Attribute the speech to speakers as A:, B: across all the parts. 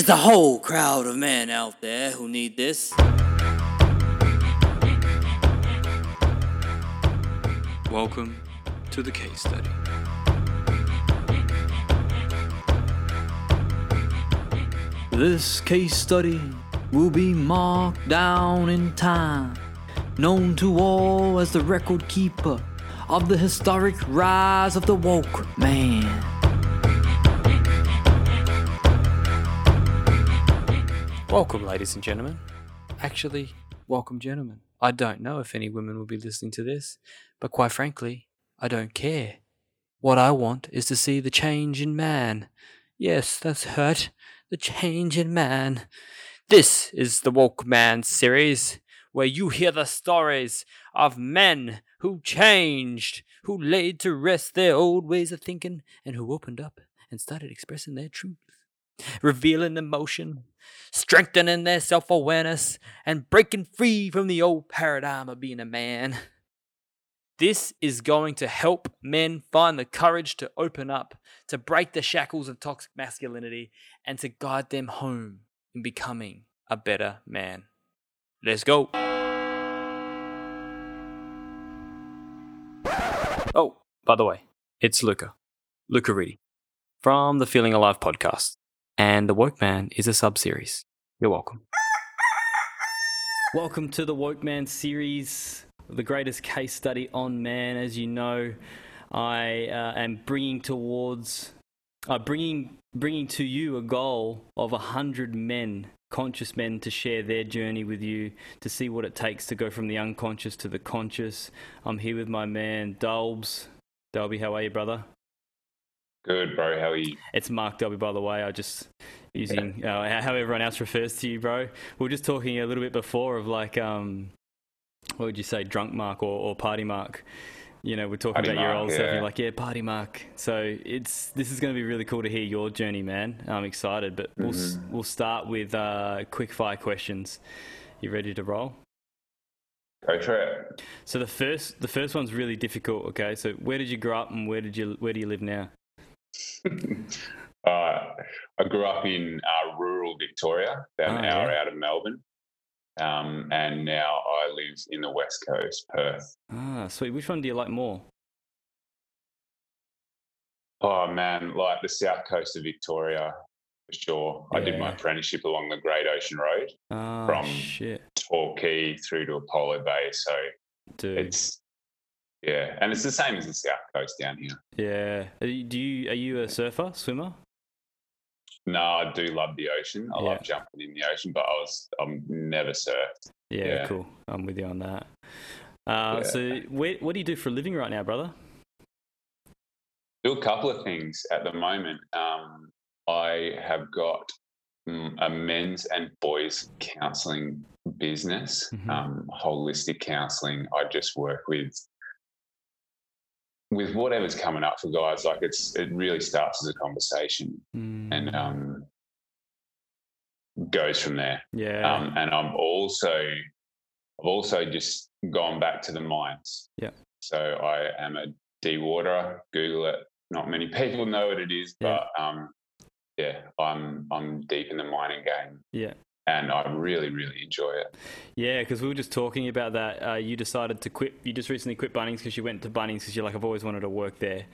A: It's a whole crowd of men out there who need this.
B: Welcome to the case study. This case study will be marked down in time, known to all as the record keeper of the historic rise of the woke man. Welcome, ladies and gentlemen. Actually, welcome, gentlemen. I don't know if any women will be listening to this, but quite frankly, I don't care. What I want is to see the change in man. Yes, that's hurt. The change in man. This is the Woke Man series, where you hear the stories of men who changed, who laid to rest their old ways of thinking, and who opened up and started expressing their truth, revealing emotion, strengthening their self awareness, and breaking free from the old paradigm of being a man. This is going to help men find the courage to open up, to break the shackles of toxic masculinity, and to guide them home in becoming a better man. Let's go. Oh, by the way, it's Luka, Luka Reedy, from the Feeling Alive podcast. And The Woke Man is a sub series. You're welcome. Welcome to the Woke Man series, the greatest case study on man. As you know, I uh, am bringing towards, uh, bringing bringing to you a goal of a hundred men, conscious men, to share their journey with you, to see what it takes to go from the unconscious to the conscious. I'm here with my man Dolbs. Dalby, how are you, brother?
C: Good, bro. How are you?
B: It's Mark Dalby, by the way. I just using uh, how everyone else refers to you, bro. We were just talking a little bit before of like, um, what would you say, drunk Mark or, or party Mark? You know, we're talking
C: Party
B: about your
C: Mark,
B: old self. And you're like, yeah, party Mark. So it's this is going to be really cool to hear your journey, man. I'm excited, but we'll
C: Mm-hmm.
B: we'll start with uh, quick fire questions. You ready to roll?
C: Go for it.
B: So the first the first one's really difficult. Okay, so where did you grow up and where did you where do you live now?
C: Uh, I grew up in uh, rural Victoria, about an
B: Oh,
C: hour
B: yeah.
C: out of Melbourne, um, and now I live in the west coast, Perth.
B: Ah, sweet. Which one do you like more?
C: Oh man, like the south coast of Victoria, for sure. I did my apprenticeship along the Great Ocean Road,
B: Ah,
C: From-
B: shit,
C: Torquay through to Apollo Bay. So
B: dude.
C: it's yeah, and it's the same as the south coast down here.
B: Yeah. Are you, do you are you a surfer, swimmer?
C: No, I do love the ocean. I
B: Yeah.
C: love jumping in the ocean, but I was I'm never surfed.
B: Yeah,
C: Yeah.
B: cool. I'm with you on that. Uh,
C: Yeah.
B: So, where, what do you do for a living right now, brother?
C: do a couple of things at the moment. Um, I have got mm, a men's and boys counselling business,
B: Mhm.
C: um, holistic counselling. I just work with with whatever's coming up for guys. Like it's it really starts as a conversation
B: Mm,
C: and um, goes from there.
B: yeah.
C: Um, and I'm also I've also just gone back to the mines.
B: Yeah.
C: So I am a dewaterer. Google it. Not many people know what it is,
B: Yeah.
C: but um, yeah, I'm I'm deep in the mining game,
B: yeah.
C: And I really really enjoy it.
B: Yeah, because we were just talking about that. Uh, you decided to quit. You just recently quit Bunnings because you went to Bunnings because you're like, I've always wanted to work there,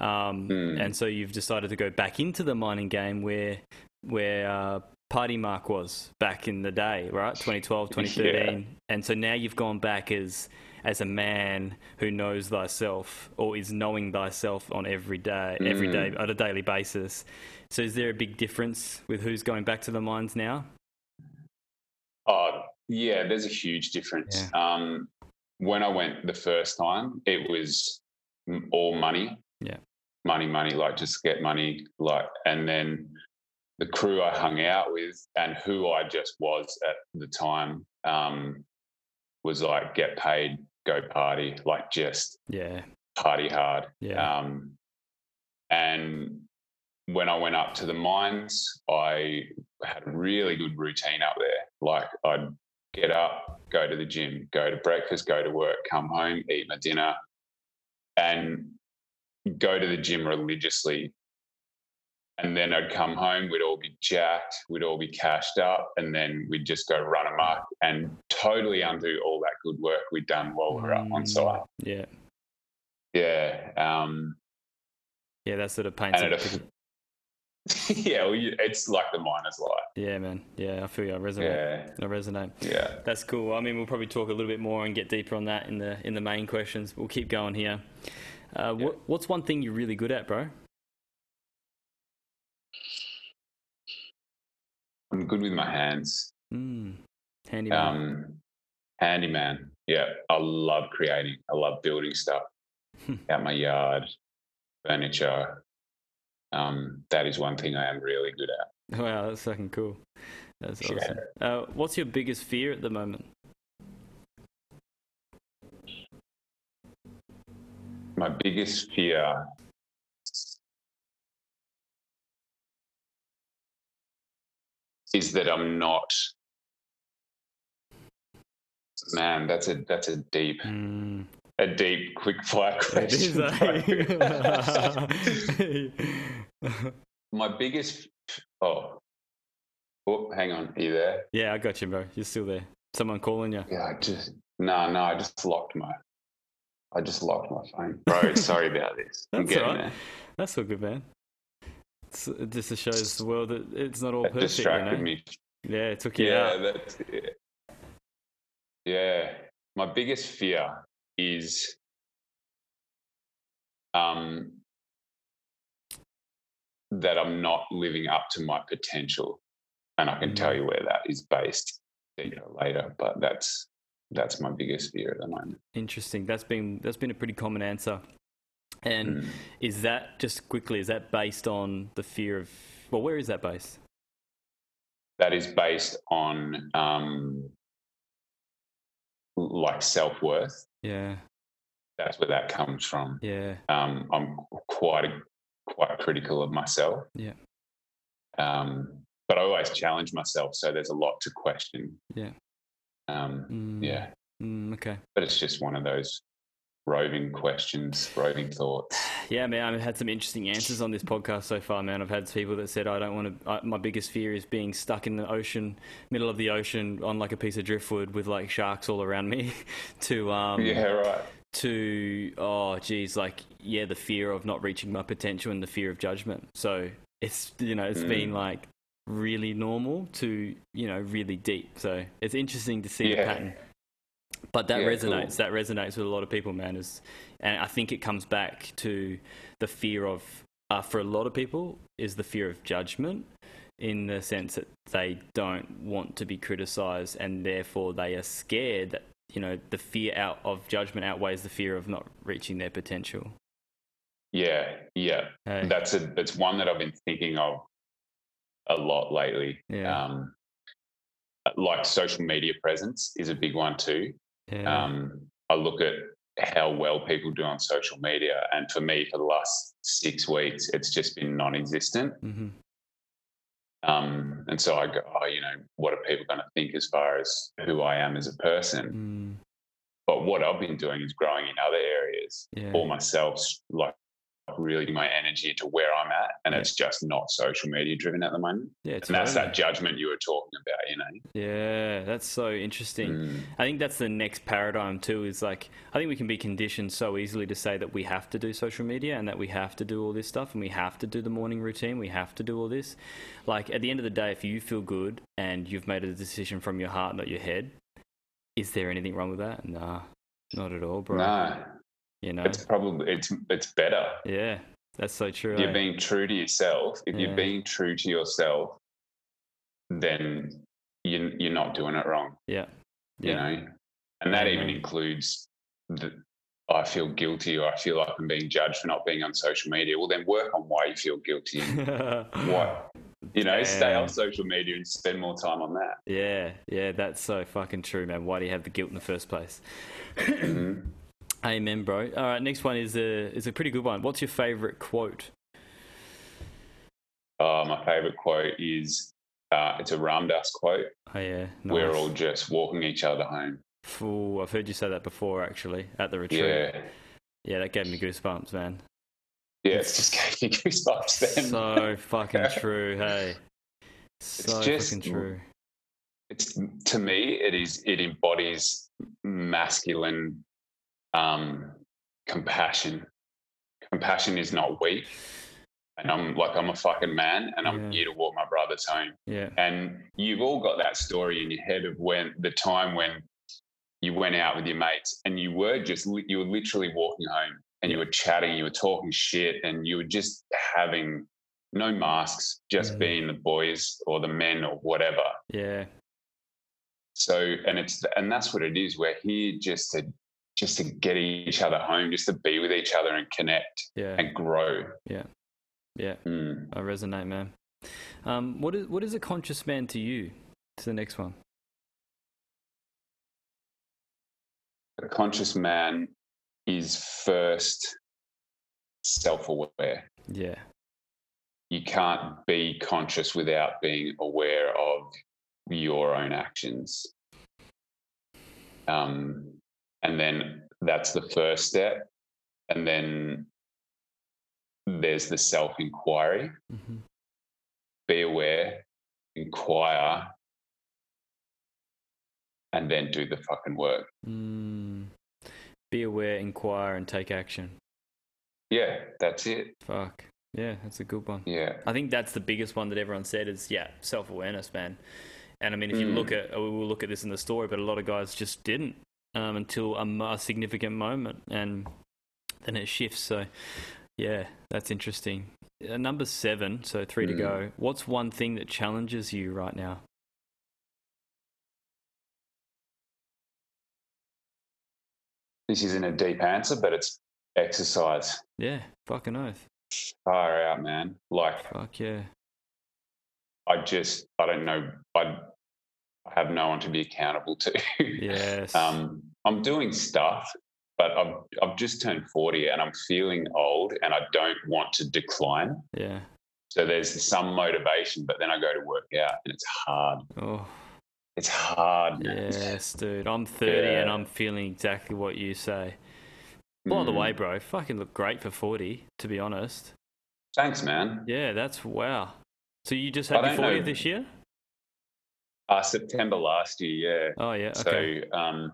B: um,
C: Mm.
B: and so you've decided to go back into the mining game where where uh, Party Mark was back in the day, right? 2012, 2013, and so now you've gone back as as a man who knows thyself or is knowing thyself on every day, every
C: Mm.
B: day on a daily basis. So is there a big difference with who's going back to the mines now?
C: Oh yeah, there's a huge difference. Um, when I went the first time, it was all money.
B: Yeah.
C: money, money, like just get money, like, and then the crew I hung out with and who I just was at the time um, was like get paid, go party, like just
B: Yeah,
C: party hard.
B: yeah.
C: Um, and when I went up to the mines, I had a really good routine up there. Like I'd get up, go to the gym, go to breakfast, go to work, come home, eat my dinner, and go to the gym religiously and then I'd come home, we'd all be jacked, we'd all be cashed up, and then we'd just go run amok and totally undo all that good work we'd done while we were up on
B: Mm,
C: site.
B: Yeah.
C: Yeah. Um,
B: Yeah, that sort of paints a.
C: yeah, well, you- it's like the miner's life.
B: Yeah, man. Yeah, I feel you. I resonate.
C: Yeah.
B: I resonate.
C: Yeah.
B: That's cool. I mean, we'll probably talk a little bit more and get deeper on that in the in the main questions. We'll keep going here. Uh,
C: Yeah.
B: what, what's one thing you're really good at, bro?
C: I'm good with my hands.
B: Mm, handy. man.
C: Um, handyman. Yeah, I love creating. I love building stuff out my yard, furniture. Um, that is one thing I am really good at.
B: Wow, that's fucking cool. That's
C: Yeah.
B: awesome. Uh, what's your biggest fear at the moment?
C: My biggest fear is that I'm not. Man, that's a that's a deep
B: Mm,
C: a deep quick fire question. My biggest oh oh hang on, are you there?
B: yeah, I got you, bro. You're still there. Someone calling you.
C: Yeah, I just no, no, I just locked my I just locked my phone. Bro, sorry about this. I'm
B: That's
C: getting
B: alright.
C: there.
B: That's all good, man. It's, it just shows the world that it's not all
C: That
B: perfect. You
C: distracted
B: know?
C: me.
B: Yeah, it took you
C: Yeah,
B: out.
C: that's it. Yeah. My biggest fear is um that I'm not living up to my potential. And I can tell you where that is based later, but that's that's my biggest fear at the moment.
B: Interesting. That's been that's been a pretty common answer. And
C: Mm.
B: is that just quickly? Is that based on the fear of? Well, where is that based?
C: That is based on um like self worth.
B: Yeah,
C: That's where that comes from.
B: yeah,
C: um, I'm quite a, quite critical of myself.
B: Yeah.
C: Um, but I always challenge myself, so there's a lot to question.
B: Yeah.
C: Um,
B: Mm,
C: yeah,
B: mm, okay.
C: but it's just one of those roving questions, roving thoughts.
B: Yeah, man, I've had some interesting answers on this podcast so far, man. I've had people that said I don't want to. I, my biggest fear is being stuck in the ocean, middle of the ocean, on like a piece of driftwood with like sharks all around me. to um,
C: yeah, right.
B: to oh geez like yeah the fear of not reaching my potential and the fear of judgment so it's you know it's
C: Mm.
B: been like really normal to you know really deep so it's interesting to see the pattern but that
C: Yeah,
B: resonates
C: cool.
B: that resonates with a lot of people man is and i think it comes back to the fear of uh, for a lot of people is the fear of judgment in the sense that they don't want to be criticized and therefore they are scared that you know the fear out of judgment outweighs the fear of not reaching their potential
C: Yeah, yeah.
B: Hey.
C: That's a that's one that I've been thinking of a lot lately.
B: Yeah.
C: Um, like social media presence is a big one too.
B: Yeah
C: Um, I look at how well people do on social media, and for me, for the last six weeks, it's just been non-existent.
B: hmm
C: Um, and so I go, oh, you know, what are people going to think as far as who I am as a person?
B: mm,
C: But what I've been doing is growing in other areas
B: yeah
C: for myself, like really my energy into where I'm at, and
B: Yeah.
C: it's just not social media driven at the moment.
B: yeah
C: And that's that judgment you were talking about, you know.
B: yeah that's so interesting
C: Mm.
B: I think that's the next paradigm too. Is like I think we can be conditioned so easily to say that we have to do social media and that we have to do all this stuff and we have to do the morning routine. We have to do all this. Like at the end of the day, if you feel good and you've made a decision from your heart, not your head, is there anything wrong with that? Nah, not at all, bro.
C: No,
B: You know,
C: it's probably it's it's better
B: yeah, that's so true.
C: you're
B: eh?
C: being true to yourself, if
B: Yeah.
C: you're being true to yourself, then you, you're not doing it wrong,
B: yeah,
C: you know? And that even includes the, I feel guilty or I feel like I'm being judged for not being on social media. Well, then work on why you feel guilty what, you know, stay
B: Damn.
C: off social media and spend more time on that.
B: Yeah, yeah, that's so fucking true, man. Why do you have the guilt in the first place? Amen, bro. All right, next one is a is a pretty good one. What's your favorite quote?
C: Uh, my favorite quote is uh, it's a Ram Dass quote.
B: Oh yeah, nice.
C: We're all just walking each other home.
B: Ooh, I've heard you say that before, actually, at the retreat.
C: Yeah.
B: Yeah, that gave me goosebumps, man.
C: Yeah, it's just gave me goosebumps then.
B: So fucking true. Hey, so
C: just-
B: fucking true.
C: it's to me it is it embodies masculine um compassion. Compassion is not weak. And i'm like i'm a fucking man and i'm
B: Yeah.
C: here to walk my brothers home.
B: Yeah,
C: and you've all got that story in your head of when the time when you went out with your mates and you were just you were literally walking home and you were chatting you were talking shit and you were just having no masks just
B: Mhm.
C: being the boys or the men or whatever.
B: Yeah,
C: so, and it's and that's what it is. We're here just to just to get each other home, just to be with each other and connect
B: yeah,
C: and grow.
B: yeah.
C: Mm.
B: I resonate, man. Um, what is what is a conscious man to you? To the next one.
C: A conscious man is first self-aware.
B: Yeah,
C: You can't be conscious without being aware of your own actions. Um, and then that's the first step. And then there's the self inquiry.
B: hmm
C: be aware, inquire, and then do the fucking work.
B: mm. Be aware, inquire, and take action.
C: Yeah, that's it.
B: Fuck. Yeah, that's a good one.
C: Yeah.
B: I think that's the biggest one that everyone said is yeah, self awareness, man. And I mean, if you
C: Mm.
B: look at, we will look at this in the story, but a lot of guys just didn't um, until a, a significant moment, and then it shifts. So, yeah, that's interesting. Uh, number seven, so three to
C: Mm.
B: go. What's one thing that challenges you right now?
C: This isn't a deep answer, but it's exercise.
B: Yeah, fucking oath.
C: Far out, man. Like,
B: Fuck yeah.
C: I just, I don't know. I have no one to be accountable to.
B: Yes.
C: um, I'm doing stuff, but I've, I've just turned 40 and I'm feeling old and I don't want to decline.
B: yeah.
C: So there's some motivation, but then I go to work out and it's hard.
B: Oh,
C: It's hard. man.
B: yes, dude. I'm 30 and I'm feeling exactly what you say. By the
C: Mm.
B: way, bro, fucking look great for 40, to be honest.
C: Thanks, man.
B: Yeah, that's wow. So you just had your
C: don't
B: 40th this year?
C: Uh, September last year, yeah.
B: Oh, yeah. Okay.
C: So, um,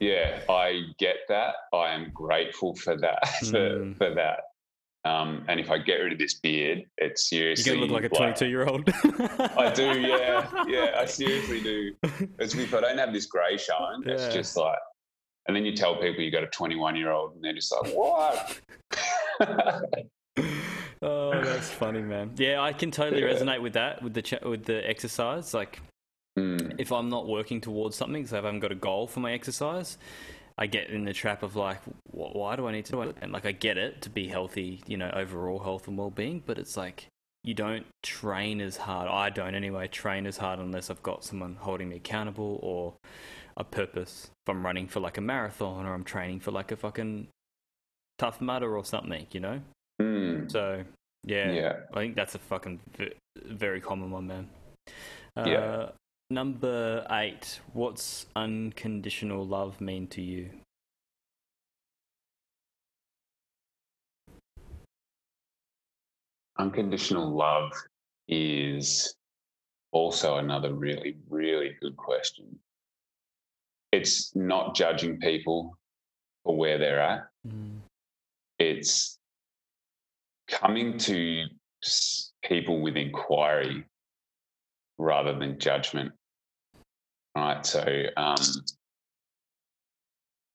C: yeah, I get that. I am grateful for that. For,
B: Mm.
C: for that. Um, and if I get rid of this beard, it's
B: You're
C: seriously
B: going to look like a 22 year old.
C: I do, yeah, yeah. I seriously do. It's if I don't have this grey showing,
B: Yeah.
C: it's just like. And then you tell people you got a 21 year old, and they're just like, "What?"
B: oh, that's funny, man. Yeah, I can totally
C: Yeah.
B: resonate with that, with the ch- with the exercise. Like,
C: Mm,
B: if I'm not working towards something, so if I haven't got a goal for my exercise, I get in the trap of like, wh- why do I need to do it? And like, I get it to be healthy, you know, overall health and well being, but it's like you don't train as hard. I don't anyway train as hard unless I've got someone holding me accountable or a purpose. If I'm running for like a marathon or I'm training for like a fucking tough mudder or something, you know.
C: Mm,
B: So yeah,
C: yeah.
B: I think that's a fucking very common one, man. Uh,
C: Yeah.
B: Number eight. What's unconditional love mean to you?
C: Unconditional love is also another really, really good question. It's not judging people for where they're at. It's coming to people with inquiry rather than judgment. Right. So, um,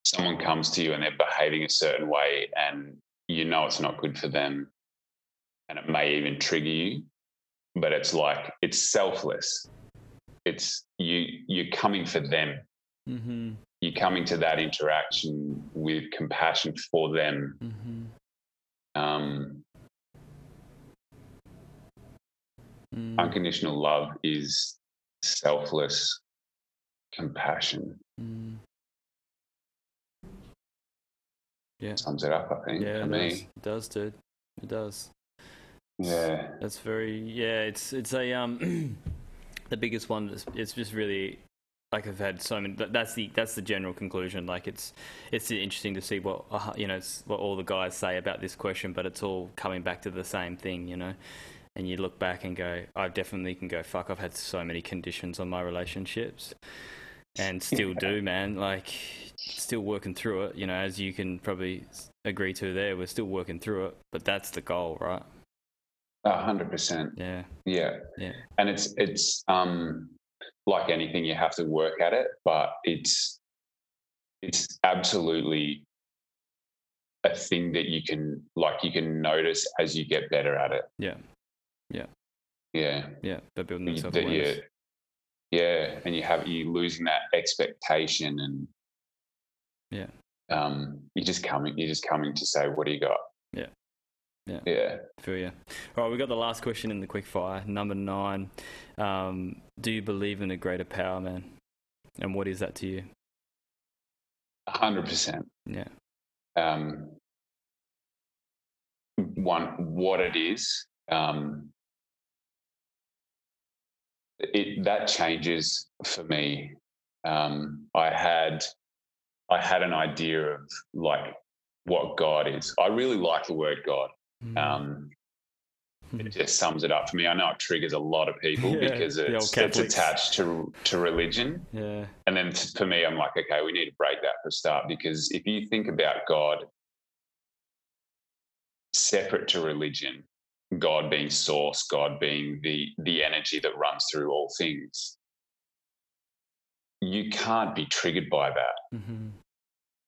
C: someone comes to you and they're behaving a certain way, and you know it's not good for them, and it may even trigger you, but it's like it's selfless. It's you. You're coming for them.
B: Mm-hmm.
C: You're coming to that interaction with compassion for them.
B: Mm-hmm.
C: Um,
B: Mm.
C: unconditional love is selfless compassion.
B: Mm. Yeah.
C: Sums it up, I think,
B: Yeah, it does. it does, dude. It does.
C: Yeah.
B: That's very yeah. It's it's a um the biggest one. It's just really like I've had so many. that- That's the that's the general conclusion. Like it's it's interesting to see what uh, you know it's what all the guys say about this question, but it's all coming back to the same thing, you know. And you look back and go, I definitely can go. Fuck, I've had so many conditions on my relationships, and still do, man. Like still working through it. You know, as you can probably agree to there, we're still working through it. But that's the goal, right?
C: A hundred percent.
B: Yeah,
C: Yeah.
B: Yeah.
C: And it's it's um like anything, you have to work at it, but it's it's absolutely a thing that you can like you can notice as you get better at it.
B: yeah,
C: Yeah.
B: yeah. Building
C: You-
B: self
C: that
B: awareness.
C: you- yeah. And you have you losing that expectation and
B: Yeah.
C: Um you're just coming you're just coming to say, What do you got?
B: Yeah. Yeah.
C: Yeah.
B: Feel you. All right, we've got the last question in the quick fire. Number nine. Um, do you believe in a greater power, man? And what is that to you?
C: A hundred percent.
B: Yeah.
C: um, one what it is um, it that changes for me. Um, i had i had an idea of like what god is. I really like the word god.
B: Mm.
C: um, it just sums it up for me. I know it triggers a lot of people
B: Yeah,
C: because it's, it's attached to to religion.
B: Yeah.
C: and then for me, I'm like, okay, we need to break that for a start. Because if you think about God separate to religion, God being source, God being the the energy that runs through all things, you can't be triggered by that.
B: Mm-hmm.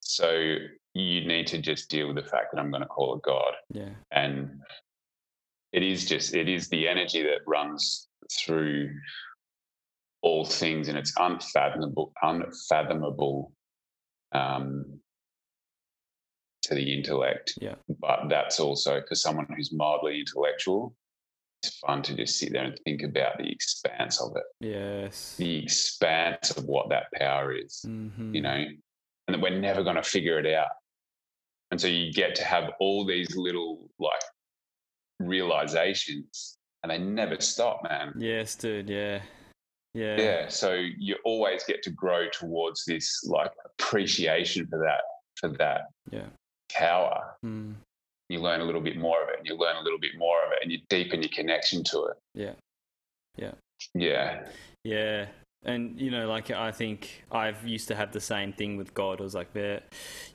C: So you need to just deal with the fact that I'm going to call it God,
B: Yeah.
C: and it is just it is the energy that runs through all things and it's unfathomable unfathomable um, to the intellect
B: Yeah.
C: but that's also for someone who's mildly intellectual it's fun to just sit there and think about the expanse of it
B: Yes.
C: the expanse of what that power is
B: hmm
C: you know, and that we're never going to figure it out. And so you get to have all these little like realizations and they never stop, man.
B: Yes, dude. Yeah. Yeah.
C: Yeah. So you always get to grow towards this like appreciation for that, for that
B: Yeah.
C: Power.
B: Mm.
C: You learn a little bit more of it and you learn a little bit more of it and you deepen your connection to it.
B: Yeah.
C: Yeah.
B: Yeah. Yeah. And you know, like I think I've used to have the same thing with God. I was like, "There,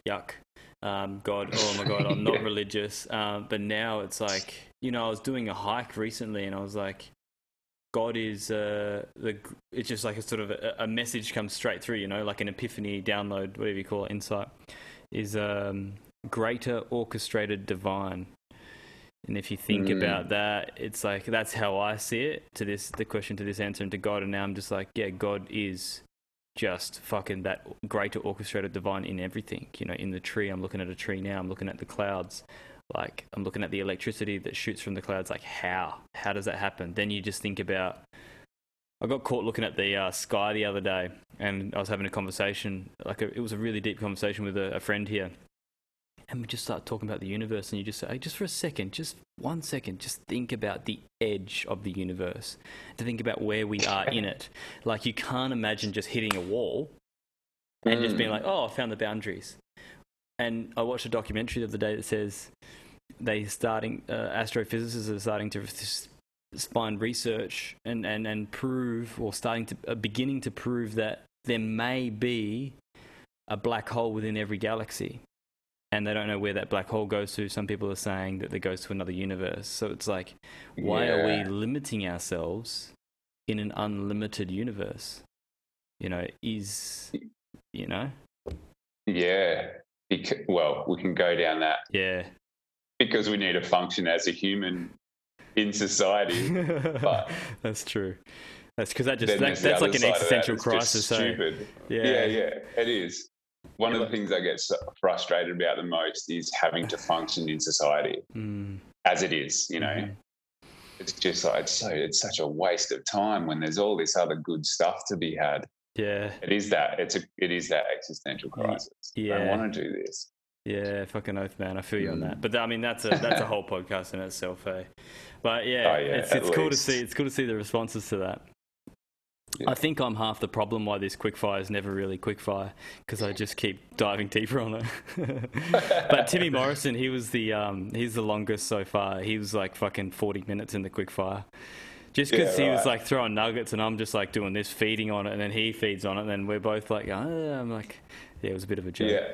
B: yuck, um, God, oh my God, I'm not
C: Yeah.
B: religious." Um, but now it's like, you know, I was doing a hike recently, and I was like, God is uh, the. It's just like a sort of a, a message comes straight through, you know, like an epiphany download, whatever you call it, insight, is um, greater orchestrated divine. And if you think
C: Mm.
B: about that, it's like that's how I see it to this the question to this answer and to God. And now I'm just like, yeah, God is just fucking that greater orchestrated divine in everything. You know, in the tree, I'm looking at a tree now. I'm looking at the clouds. Like I'm looking at the electricity that shoots from the clouds. Like how? How does that happen? Then you just think about. I got caught looking at the uh, sky the other day, and I was having a conversation. Like a, it was a really deep conversation with a, a friend here, and we just start talking about the universe, and you just say, hey, just for a second, just one second, just think about the edge of the universe, to think about where we are in it. Like you can't imagine just hitting a wall and just being
C: Mm.
B: like, oh, I found the boundaries. And I watched a documentary the other day that says they starting uh, astrophysicists are starting to find research and, and, and prove or starting to uh, beginning to prove that there may be a black hole within every galaxy and they don't know where that black hole goes to some people are saying that it goes to another universe so it's like why are we limiting ourselves in an unlimited universe you know is you know
C: Yeah. Bec- well, we can go down that
B: yeah
C: because we need to function as a human in society. But-
B: that's true that's because that just that, that's like an
C: that
B: existential crisis eh?
C: Stupid.
B: yeah
C: Yeah, yeah, it is. One of the things I get so frustrated about the most is having to function in society
B: Mm,
C: as it is. You know,
B: mhm.
C: it's just like it's so it's such a waste of time when there's all this other good stuff to be had.
B: yeah
C: It is that it's a it is that existential crisis.
B: Yeah.
C: don't want to do this.
B: Yeah, fucking oath, man. I feel you on
C: Mm.
B: that. But I mean, that's a that's a whole podcast in itself, eh? But yeah,
C: Oh, yeah,
B: it's it's cool to see. It's cool to see the responses to that. I think I'm half the problem why this quickfire is never really quickfire because I just keep diving deeper on it. but Timmy Morrison, he was the um, he's the longest so far. He was like fucking 40 minutes in the quickfire. Just because
C: Yeah,
B: he was like throwing nuggets and I'm just like doing this, feeding on it, and then he feeds on it, and then we're both like, oh, I'm like, yeah, it was a bit of a joke.
C: Yeah.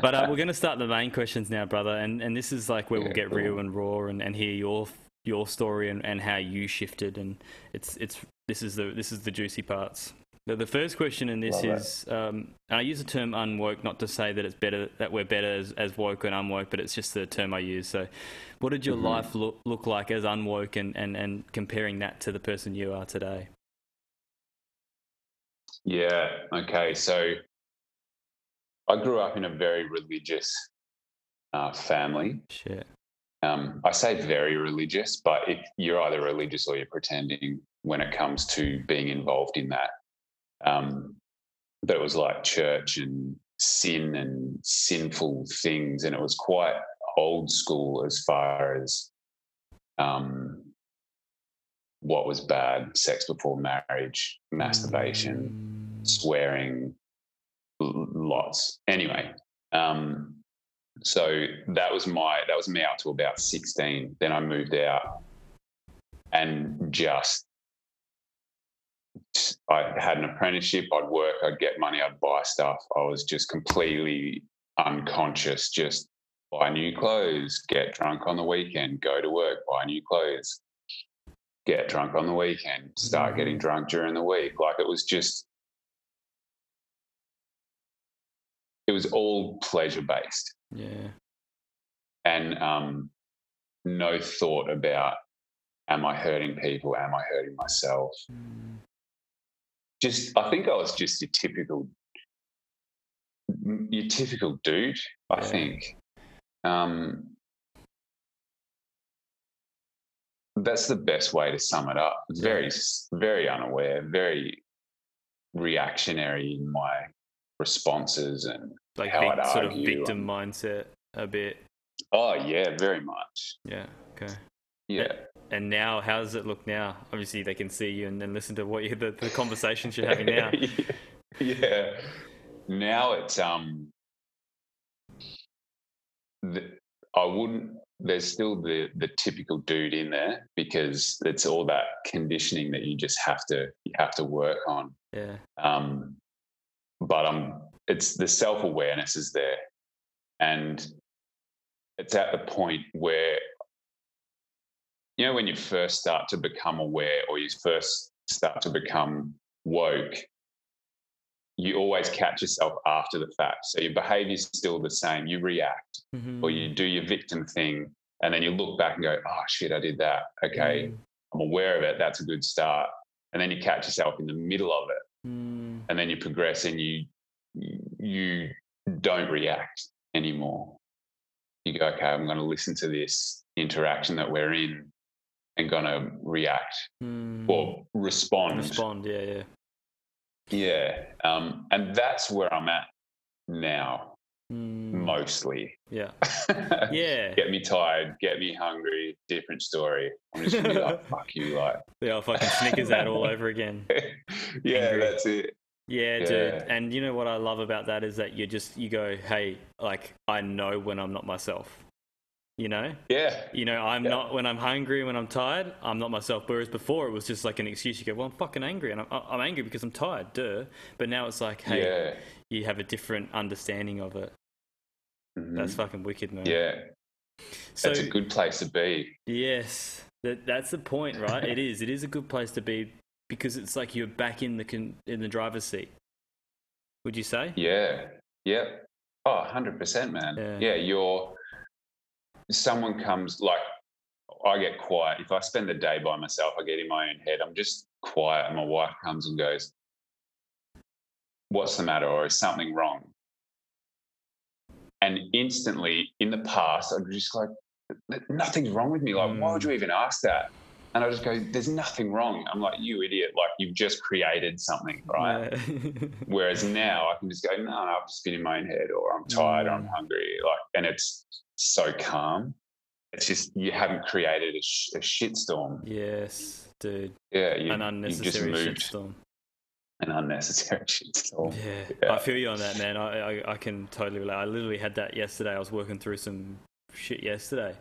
B: But uh, we're going to start the main questions now, brother, and and this is like where we'll get
C: cool.
B: real and raw and, and hear your your story and, and how you shifted, and it's it's this is the this is the juicy parts. The, the first question in this
C: Love
B: is, um, and I use the term unwoke not to say that it's better that we're better as, as woke and unwoke, but it's just the term I use. So, what did your
C: Mhm.
B: life look look like as unwoke, and, and and comparing that to the person you are today?
C: Yeah. Okay. So I grew up in a very religious uh, family.
B: Shit.
C: Um, I say very religious, but if you're either religious or you're pretending when it comes to being involved in that. Um, but it was like church and sin and sinful things, and it was quite old school as far as um, what was bad: sex before marriage, masturbation, swearing, l- lots. Anyway, um, so that was my that was me out to about sixteen. Then I moved out, and just I had an apprenticeship. I'd work. I'd get money. I'd buy stuff. I was just completely unconscious. Just buy new clothes, get drunk on the weekend, go to work, buy new clothes, get drunk on the weekend, start mm-hmm. getting drunk during the week. Like it was just it was all pleasure based
B: Yeah.
C: and um, no thought about am I hurting people? Am I hurting myself? Just I think I was just a typical your typical dude. I
B: Yeah.
C: think. Um, that's the best way to sum it up. Very, very unaware, very reactionary in my responses and
B: Like
C: how
B: vic-
C: I'd
B: sort of victim
C: and-
B: mindset a bit.
C: Oh yeah, very much.
B: Yeah. Okay.
C: Yeah.
B: And now, how does it look now? Obviously, they can see you and then listen to what you, the, the conversations you're having now.
C: yeah. Now it's um. The, I wouldn't. There's still the the typical dude in there because it's all that conditioning that you just have to you have to work on.
B: Yeah.
C: Um, but um, it's the self awareness is there, and it's at the point where you know when you first start to become aware or you first start to become woke you always catch yourself after the fact. So your behavior's still the same. You react or you
B: Mm.
C: do your victim thing and then you look back and go oh shit i did that. Okay.
B: Mm.
C: i'm aware of it. That's a good start. And then you catch yourself in the middle of it.
B: Mm.
C: and then you progress and you you don't react anymore you go okay i'm going to listen to this interaction that we're in and going to react
B: Mm.
C: or respond
B: respond. Yeah. Yeah.
C: yeah um, and that's where i'm at now
B: Mm.
C: mostly
B: Yeah. Yeah.
C: get me tired get me hungry different story i'm just gonna be like fuck you like
B: The old fucking Snickers out all over again.
C: yeah
B: Angry.
C: that's it
B: Yeah, dude.
C: Yeah.
B: And you know what I love about that is that you just you go, hey, like I know when I'm not myself. You know,
C: yeah
B: you know, I'm
C: Yeah.
B: not when I'm hungry, when I'm tired, I'm not myself. Whereas before it was just like an excuse. You go, well, I'm fucking angry, and I'm, I'm angry because I'm tired, duh. But now it's like, hey,
C: yeah
B: you have a different understanding of it.
C: Mhm.
B: That's fucking wicked, man.
C: yeah
B: So
C: that's a good place to be
B: yes, that that's the point, right? it is. It is a good place to be because it's like you're back in the con- in the driver's seat. Would you say?
C: Yeah. Yep. Oh, 100%, man.
B: Yeah.
C: Yeah. you're, someone comes, like, I get quiet. If I spend the day by myself, I get in my own head. I'm just quiet, and my wife comes and goes, What's the matter? Or is something wrong? And instantly, in the past, I'm just like, Nothing's wrong with me. Like, why would hmm. you even ask that? And I just go, There's nothing wrong. I'm like, You idiot. Like, you've just created something, right?
B: Yeah.
C: Whereas now I can just go, no, no, I've just been in my own head, or I'm tired, or I'm hungry, like, and it's so calm. It's just you haven't created a, sh- a shitstorm.
B: yes, dude.
C: Yeah, you,
B: An unnecessary shitstorm.
C: an unnecessary shitstorm.
B: Yeah.
C: Yeah.
B: I feel you on that, man. I, I I can totally relate. I literally had that yesterday. I was working through some shit yesterday,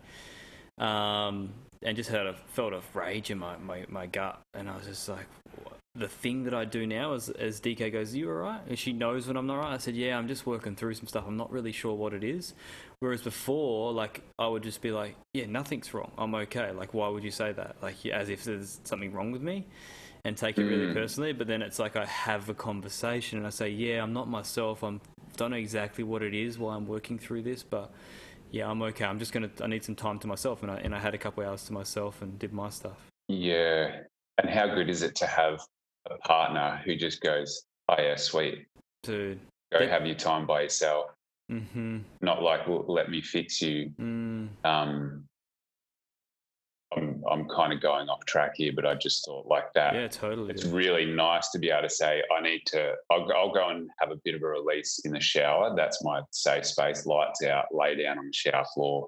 B: um, and just had a felt a rage in my, my, my gut, and I was just like, what? the thing that I do now is as DK goes, "You all right?" And she knows when I'm not right. I said, "Yeah, I'm just working through some stuff. I'm not really sure what it is." Whereas before, like I would just be like, "Yeah, nothing's wrong. I'm okay." Like, why would you say that? Like, as if there's something wrong with me. And take it really
C: Mm.
B: personally, but then it's like I have a conversation and I say, "Yeah, I'm not myself. I'm don't know exactly what it is while I'm working through this, but yeah, I'm okay. I'm just gonna. I need some time to myself, and I and I had a couple hours to myself and did my stuff.
C: Yeah. And how good is it to have a partner who just goes, Oh yeah, sweet.
B: Dude.
C: Go
B: That-
C: have your time by yourself.
B: Mm-hmm.
C: Not like well, let me fix you.
B: Mm.
C: Um I'm I'm kind of going off track here, but I just thought like that.
B: Yeah, totally.
C: It's
B: dude.
C: really nice to be able to say, I need to, I'll, go- I'll go and have a bit of a release in the shower. That's my safe space, lights out, lay down on the shower floor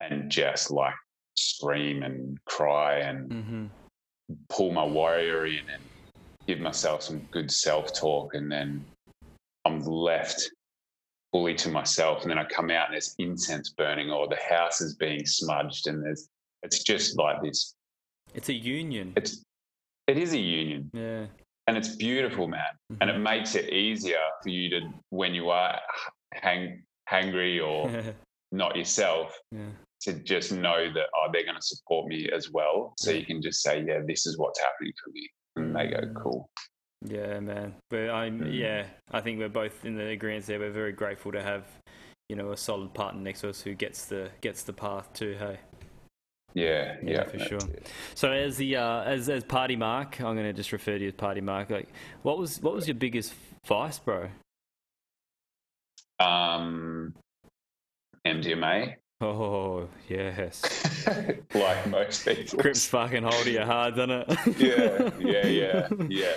C: and just like scream and cry and
B: Mm-hmm.
C: pull my warrior in and give myself some good self talk. And then I'm left fully to myself. And then I come out and there's incense burning or the house is being smudged and there's, it's just like this.
B: It's a union.
C: It's, it is a union
B: yeah.
C: and it's beautiful, man. And it
B: Mhm.
C: makes it easier for you to, when you are hang, hangry or not yourself,
B: yeah.
C: to just know that oh they're going to support me as well so
B: Yeah.
C: you can just say yeah this is what's happening for me and they go
B: Mm.
C: cool
B: Yeah, man. But I'm
C: Mm.
B: yeah. I think we're both in the agreement there. We're very grateful to have, you know, a solid partner next to us who gets the gets the path too. Hey.
C: Yeah
B: Yeah,
C: yeah,
B: for sure.
C: it.
B: So as the uh, as as Party Mark, I'm going to just refer to you as Party Mark. Like, what was what was your biggest vice, bro?
C: um mdma
B: Oh yes,
C: like most people
B: grips fucking hold you hard, doesn't it?
C: yeah yeah yeah yeah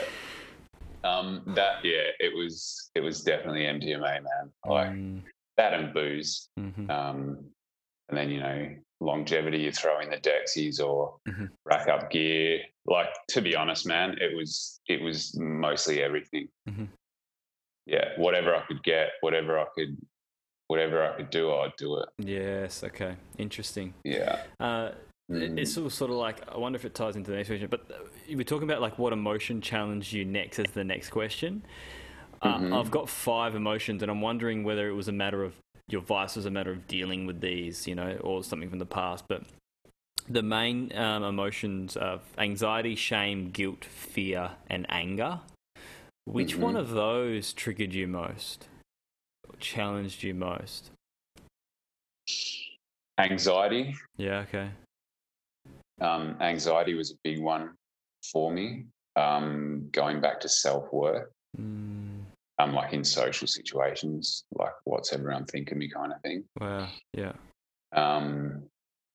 C: um that yeah it was it was definitely mdma man like
B: Mm,
C: that and booze
B: mhm.
C: um and then you know longevity you throw in the dexies or
B: Mhm.
C: rack up gear like to be honest man it was it was mostly everything
B: Mhm.
C: yeah whatever i could get whatever i could whatever i could do i'd do it
B: Yes. Okay. Interesting.
C: yeah
B: Uh,
C: Mm.
B: It's all sort of like I wonder if it ties into the next question. But uh, you were talking about like what emotion challenged you next as the next question. Uh,
C: Mhm.
B: I've got five emotions, and I'm wondering whether it was a matter of your vice was a matter of dealing with these, you know, or something from the past. But the main um, emotions of anxiety, shame, guilt, fear, and anger. Which one
C: Mhm.
B: of those triggered you most? Challenged you most?
C: anxiety
B: Yeah. Okay.
C: um anxiety was a big one for me um going back to self-worth
B: Mm,
C: um like in social situations like what's everyone think of me kind of thing
B: wow. Yeah.
C: um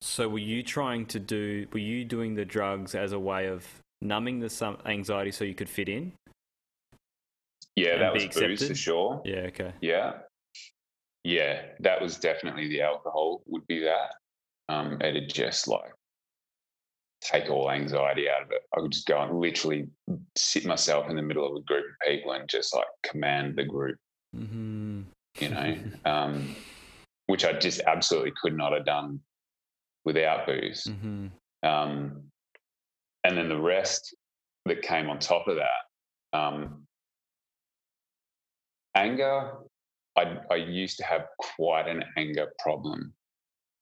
B: So were you trying to do? Were you doing the drugs as a way of numbing the some anxiety so you could fit in?
C: yeah that was booze for sure
B: Yeah. Okay.
C: Yeah. Yeah, that was definitely the alcohol would be that. Um, it'd just like take all anxiety out of it. I would just go and literally sit myself in the middle of a group of people and just like command the group,
B: Mm-hmm.
C: you know, um, which I just absolutely could not have done without booze.
B: mm-hmm.
C: Um, and then the rest that came on top of that, um, anger. I, I used to have quite an anger problem,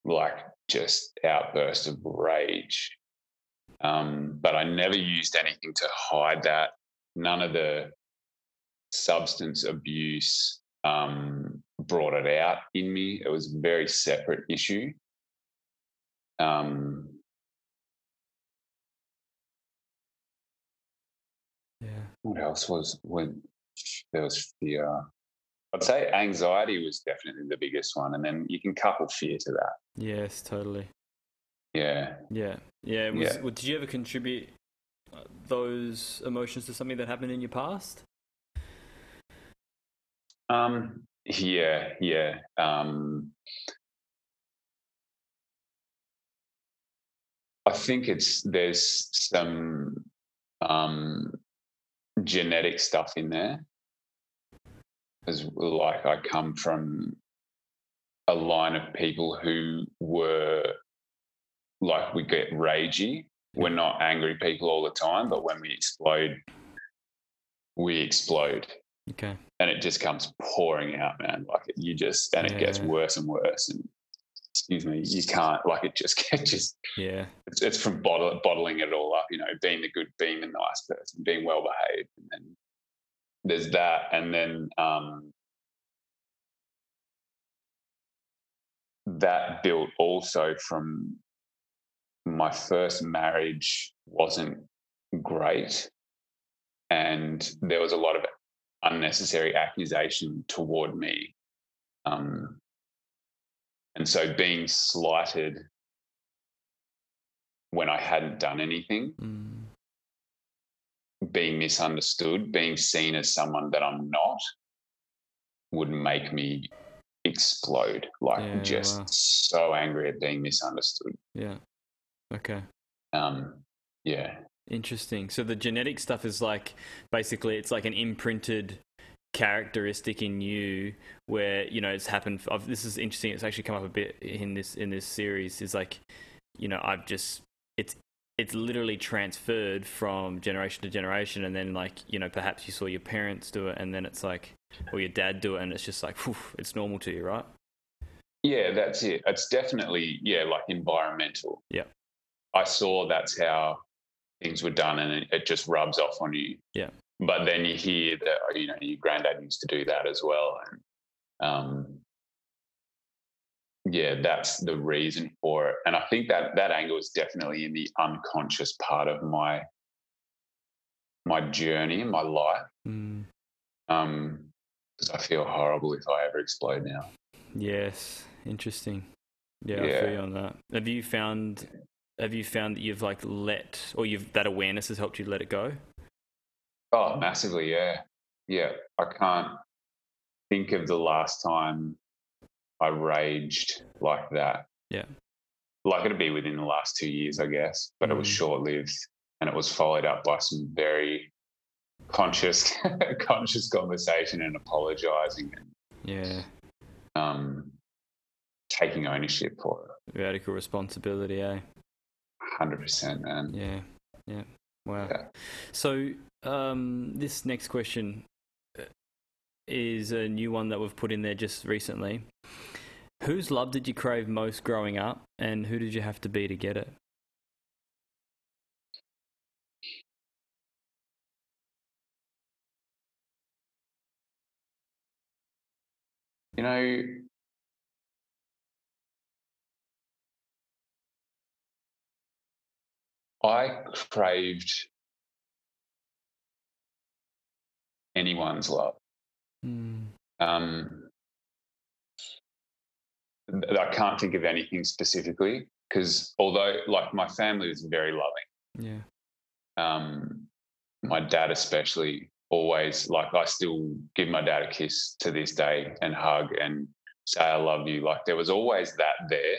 C: like just outburst of rage. Um, but I never used anything to hide that. None of the substance abuse um, brought it out in me. It was a very separate issue. Um,
B: Yeah.
C: what else was when there was fear? I'd say anxiety was definitely the biggest one, and then you can couple fear to that.
B: Yes. Totally.
C: Yeah,
B: Yeah. Yeah. Was,
C: Yeah.
B: well, did you ever contribute uh, those emotions to something that happened in your past?
C: um, yeah, yeah. Um, I think it's there's some um, genetic stuff in there. As like I come from a line of people who were like we get ragey. We're not angry people all the time, but when we explode, we explode.
B: Okay.
C: And it just comes pouring out, man. Like you just and it gets worse and worse. And excuse me, you can't like it just it just
B: Yeah.
C: it's, it's from bottle, bottling it all up, you know, being the good, being the nice person, being well behaved. And then there's that. And then um, that built also from my first marriage wasn't great. And there was a lot of unnecessary accusation toward me. Um, and so being slighted when I hadn't done anything,
B: Mm.
C: being misunderstood, being seen as someone that I'm not, would make me explode. Like
B: Yeah,
C: just
B: wow.
C: so angry at being misunderstood.
B: Yeah. Okay.
C: Um, yeah.
B: Interesting. So the genetic stuff is like basically it's like an imprinted characteristic in you where you know it's happened. I've, this is interesting. It's actually come up a bit in this in this series. Is like you know I've just it's it's literally transferred from generation to generation, and then like you know perhaps you saw your parents do it, and then it's like or your dad do it, and it's just like whew, it's normal to you, right?
C: Yeah, that's it. It's definitely, yeah, like environmental.
B: Yeah.
C: I saw that's how things were done and it, it just rubs off on you.
B: Yeah.
C: But then you hear that, you know, your granddad used to do that as well. And um, yeah, that's the reason for it. And I think that that angle is definitely in the unconscious part of my my journey in my life.
B: Mm.
C: Um, because I feel horrible if I ever explode now.
B: Yes, interesting. Yeah, I feel you on that. Have you found have you found that you've like let or you've that awareness has helped you let it go?
C: Oh, massively, yeah. Yeah. I can't think of the last time I raged like that.
B: Yeah.
C: Like it'd be within the last two years, I guess, but it was
B: Mm.
C: short lived and it was followed up by some very conscious conscious conversation and apologizing and
B: Yeah.
C: um taking ownership for it.
B: Radical responsibility, eh?
C: Hundred percent, man.
B: Yeah. Yeah. Wow.
C: Yeah.
B: So, um, this next question uh, is a new one that we've put in there just recently. Whose love did you crave most growing up, and who did you have to be to get it?
C: You know, I craved anyone's love.
B: Mm.
C: Um, I can't think of anything specifically because although, like, my family was very loving,
B: Yeah.
C: um, my dad especially always like I still give my dad a kiss to this day and hug and say I love you. Like there was always that there.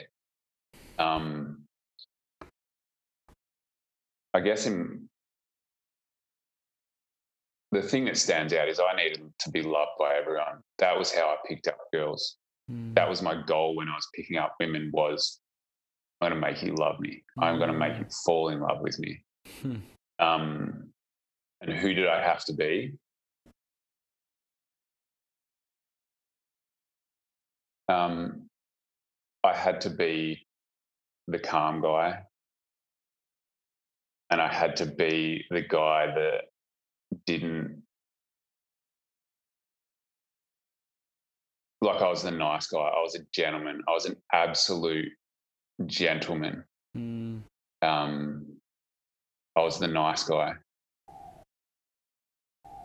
C: Um, I guess in the thing that stands out is I needed to be loved by everyone. That was how I picked up girls.
B: Mm.
C: That was my goal when I was picking up women was I'm going to make you love me. I'm going to make you fall in love with me.
B: Hmm.
C: Um, and who did I have to be? Um, I had to be the calm guy. And I had to be the guy that didn't like I was the nice guy. I was a gentleman. I was an absolute gentleman.
B: Mm.
C: Um, I was the nice guy.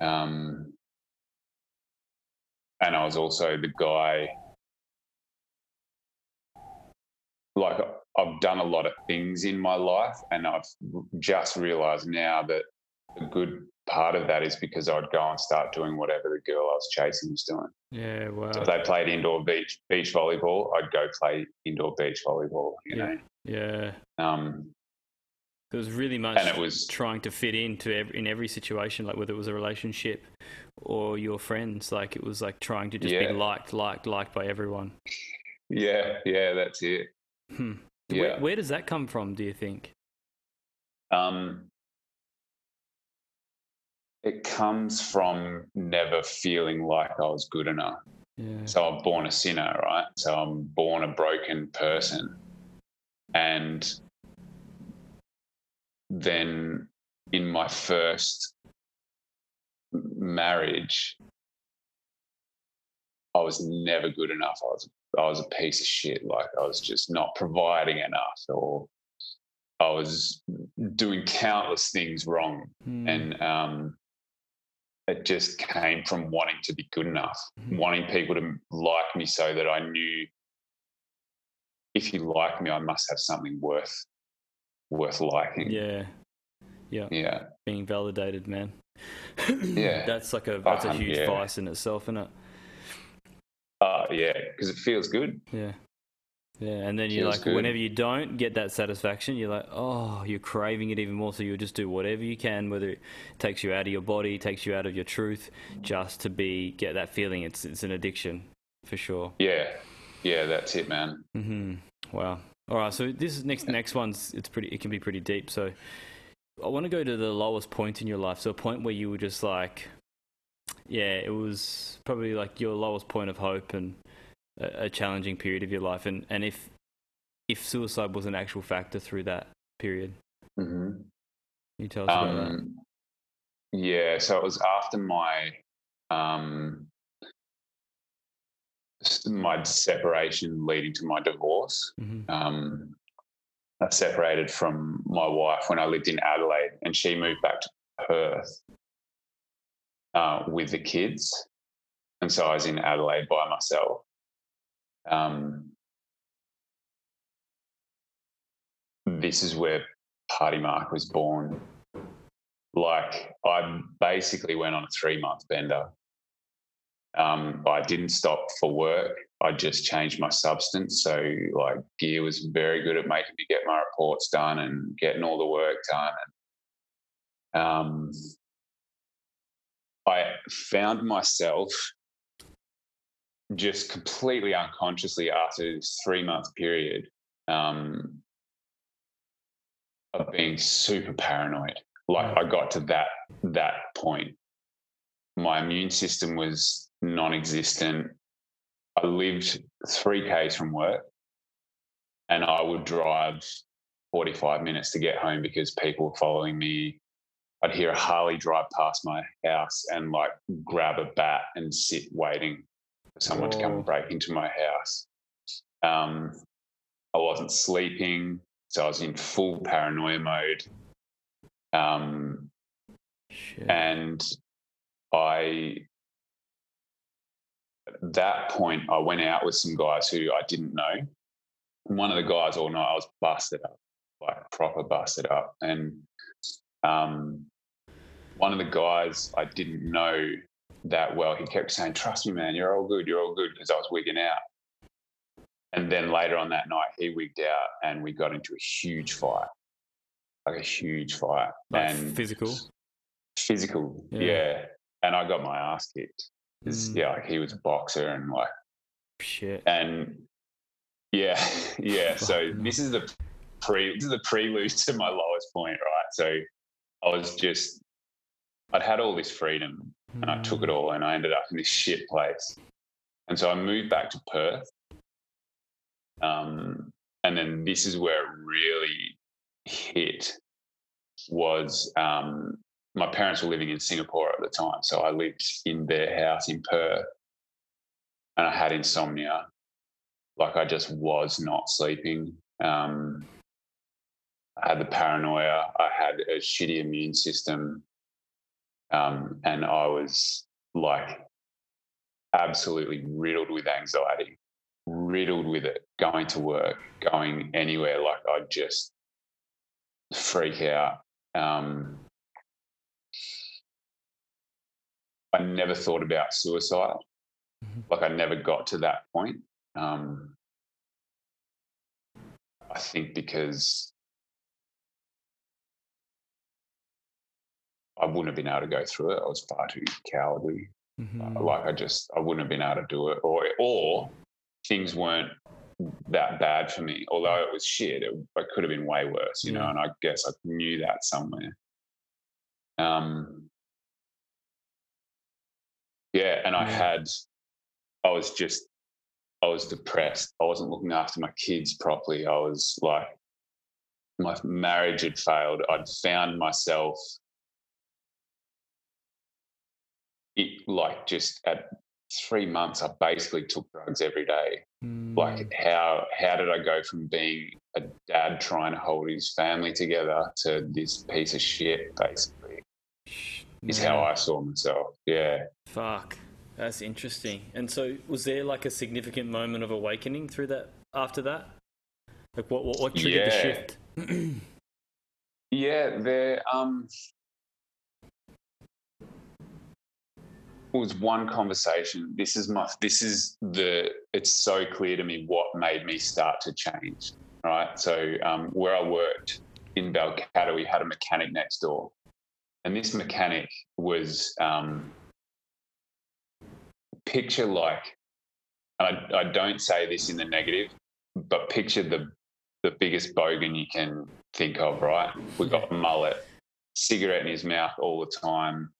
C: Um, and I was also the guy. Like I've done a lot of things in my life, and I've just realised now that a good part of that is because I'd go and start doing whatever the girl I was chasing was doing.
B: Yeah. Wow.
C: So if they played indoor beach beach volleyball, I'd go play indoor beach volleyball. You
B: Yeah.
C: know,
B: Yeah.
C: um,
B: It was really much
C: and it was
B: trying to fit into every, in every situation, like whether it was a relationship or your friends. Like it was like trying to just
C: Yeah.
B: be liked, liked, liked by everyone.
C: yeah, yeah, that's it.
B: Hmm.
C: Yeah.
B: Where, where does that come from? Do you think?
C: Um, it comes from never feeling like I was good enough.
B: Yeah.
C: So I'm born a sinner, right? So I'm born a broken person. And then in my first marriage, I was never good enough. I was I was a piece of shit. Like I was just not providing enough or I was doing countless things wrong.
B: Hmm.
C: And um it just came from wanting to be good enough,
B: Mhm.
C: wanting people to like me so that I knew if you like me, I must have something worth worth liking.
B: yeah. Yeah.
C: Yeah.
B: Being validated, man.
C: Yeah.
B: That's like a that's a
C: Um,
B: huge
C: yeah.
B: vice in itself, isn't it?
C: Uh, yeah, because it feels good.
B: Yeah. Yeah, and then you're
C: Feels
B: like,
C: good.
B: whenever you don't get that satisfaction, you're like, oh, you're craving it even more. So you'll just do whatever you can, whether it takes you out of your body, takes you out of your truth, just to be get that feeling. It's it's an addiction for sure.
C: Yeah. Yeah, that's it, man.
B: Mm-hmm. Wow. All right. So this is next next one's it's pretty. It can be pretty deep. So I want to go to the lowest point in your life. So a point where you were just like, yeah, it was probably like your lowest point of hope and a, a challenging period of your life. And and if if suicide was an actual factor through that period,
C: hmm
B: can you tell us about that?
C: Um, yeah, so it was after my um, my separation leading to my divorce.
B: hmm
C: Um, I separated from my wife when I lived in Adelaide, and she moved back to Perth uh, with the kids, and so I was in Adelaide by myself. Um, this is where Party Mark was born. Like I basically went on a three month bender. Um, I didn't stop for work. I just changed my substance. So like gear was very good at making me get my reports done and getting all the work done. And, um, I found myself just completely unconsciously after this three month period um, of being super paranoid. Like I got to that that point. My immune system was non-existent. I lived three k's from work, and I would drive forty-five minutes to get home because people were following me. I'd hear a Harley drive past my house and like grab a bat and sit waiting for someone to come and break into my house. Um, I wasn't sleeping, so I was in full paranoia mode. Um,
B: Shit.
C: and I, at that point, I went out with some guys who I didn't know. And one of the guys all night, I was busted up, like proper busted up. And um, one of the guys I didn't know that well, he kept saying, Trust me, man, you're all good, you're all good, because I was wigging out. And then later on that night, he wigged out and we got into a huge fight, like a huge fight.
B: Like
C: and
B: physical?
C: physical,
B: Yeah.
C: yeah. And I got my ass kicked.
B: Mm.
C: Yeah, like he was a boxer and like,
B: Shit.
C: and yeah, yeah. So this is the pre, this is the prelude to my lowest point, right? So I was just, I'd had all this freedom and I took it all and I ended up in this shit place. And so I moved back to Perth. Um, and then this is where it really hit was um, my parents were living in Singapore at the time. So I lived in their house in Perth and I had insomnia. Like I just was not sleeping. Um, I had the paranoia. I had a shitty immune system. Um, and I was like absolutely riddled with anxiety, riddled with it, going to work, going anywhere. Like I'd just freak out. Um, I never thought about suicide.
B: Mhm.
C: Like I never got to that point. Um, I think because I wouldn't have been able to go through it. I was far too cowardly.
B: Mhm.
C: Like I just I wouldn't have been able to do it, or or things weren't that bad for me. Although it was shit, it, it could have been way worse, you know. And I guess I knew that somewhere. Um, yeah, and I had, I was just, I was depressed. I wasn't looking after my kids properly. I was like, my marriage had failed. I'd found myself it, like just at three months, I basically took drugs every day.
B: Mm.
C: Like how how did I go from being a dad trying to hold his family together to this piece of shit? Basically, is how I saw myself. Yeah,
B: Fuck. That's interesting. And so, was there like a significant moment of awakening through that? After that, like what what, what triggered the shift?
C: yeah. There um was one conversation. This is my. This is the. It's so clear to me what made me start to change. Right. So um, where I worked in Balcatta, we had a mechanic next door, and this mechanic was um, picture like. And I, I don't say this in the negative, but picture the the biggest bogan you can think of. Right. We got a mullet, cigarette in his mouth all the time,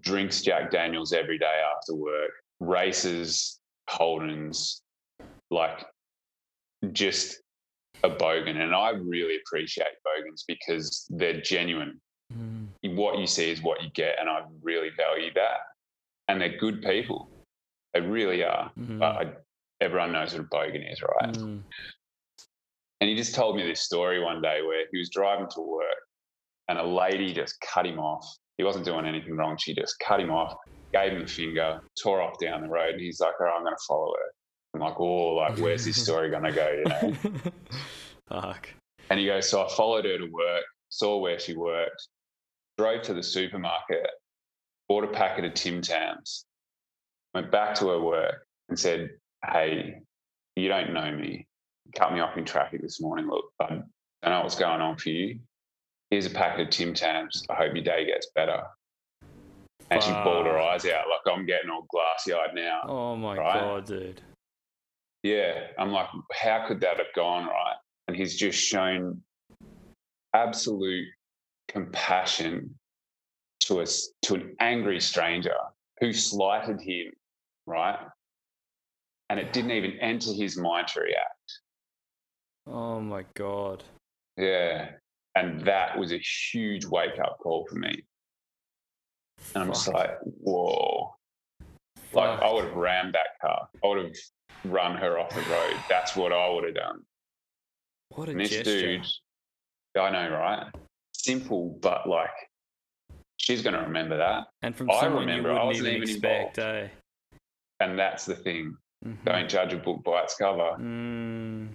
C: drinks Jack Daniels every day after work, races Holdens, like just a bogan. And I really appreciate bogans because they're genuine.
B: Mm.
C: What you see is what you get, and I really value that. And they're good people. They really are.
B: Mhm.
C: But I, everyone knows what a bogan is, right?
B: Mm.
C: And he just told me this story one day where he was driving to work and a lady just cut him off. He wasn't doing anything wrong. She just cut him off, gave him the finger, tore off down the road. And he's like, all right, I'm going to follow her. I'm like, oh, like, where's this story going to go? You know?
B: Fuck.
C: and he goes, so I followed her to work, saw where she worked, drove to the supermarket, bought a packet of Tim Tams, went back to her work and said, hey, you don't know me. Cut me off in traffic this morning. Look, I don't know what's going on for you. Here's a packet of Tim Tams. I hope your day gets better. And she bawled her eyes out like I'm getting all glassy eyed now.
B: Oh my
C: Right.
B: god, dude.
C: Yeah. I'm like, how could that have gone right? And he's just shown absolute compassion to us to an angry stranger who slighted him, right? And it didn't even enter his mind to react.
B: Oh my god.
C: Yeah. And that was a huge wake up call for me. And I'm just like, whoa. Like I would have rammed that car. I would have run her off the road. That's what I would have done.
B: What a
C: And this
B: gesture.
C: dude, I know, right? Simple, but like, she's going to remember that.
B: and from
C: I
B: someone
C: remember,
B: you
C: I
B: wouldn't
C: wasn't
B: even
C: even
B: expect, eh?
C: And that's the thing.
B: Mhm.
C: Don't judge a book by its cover.
B: Mm.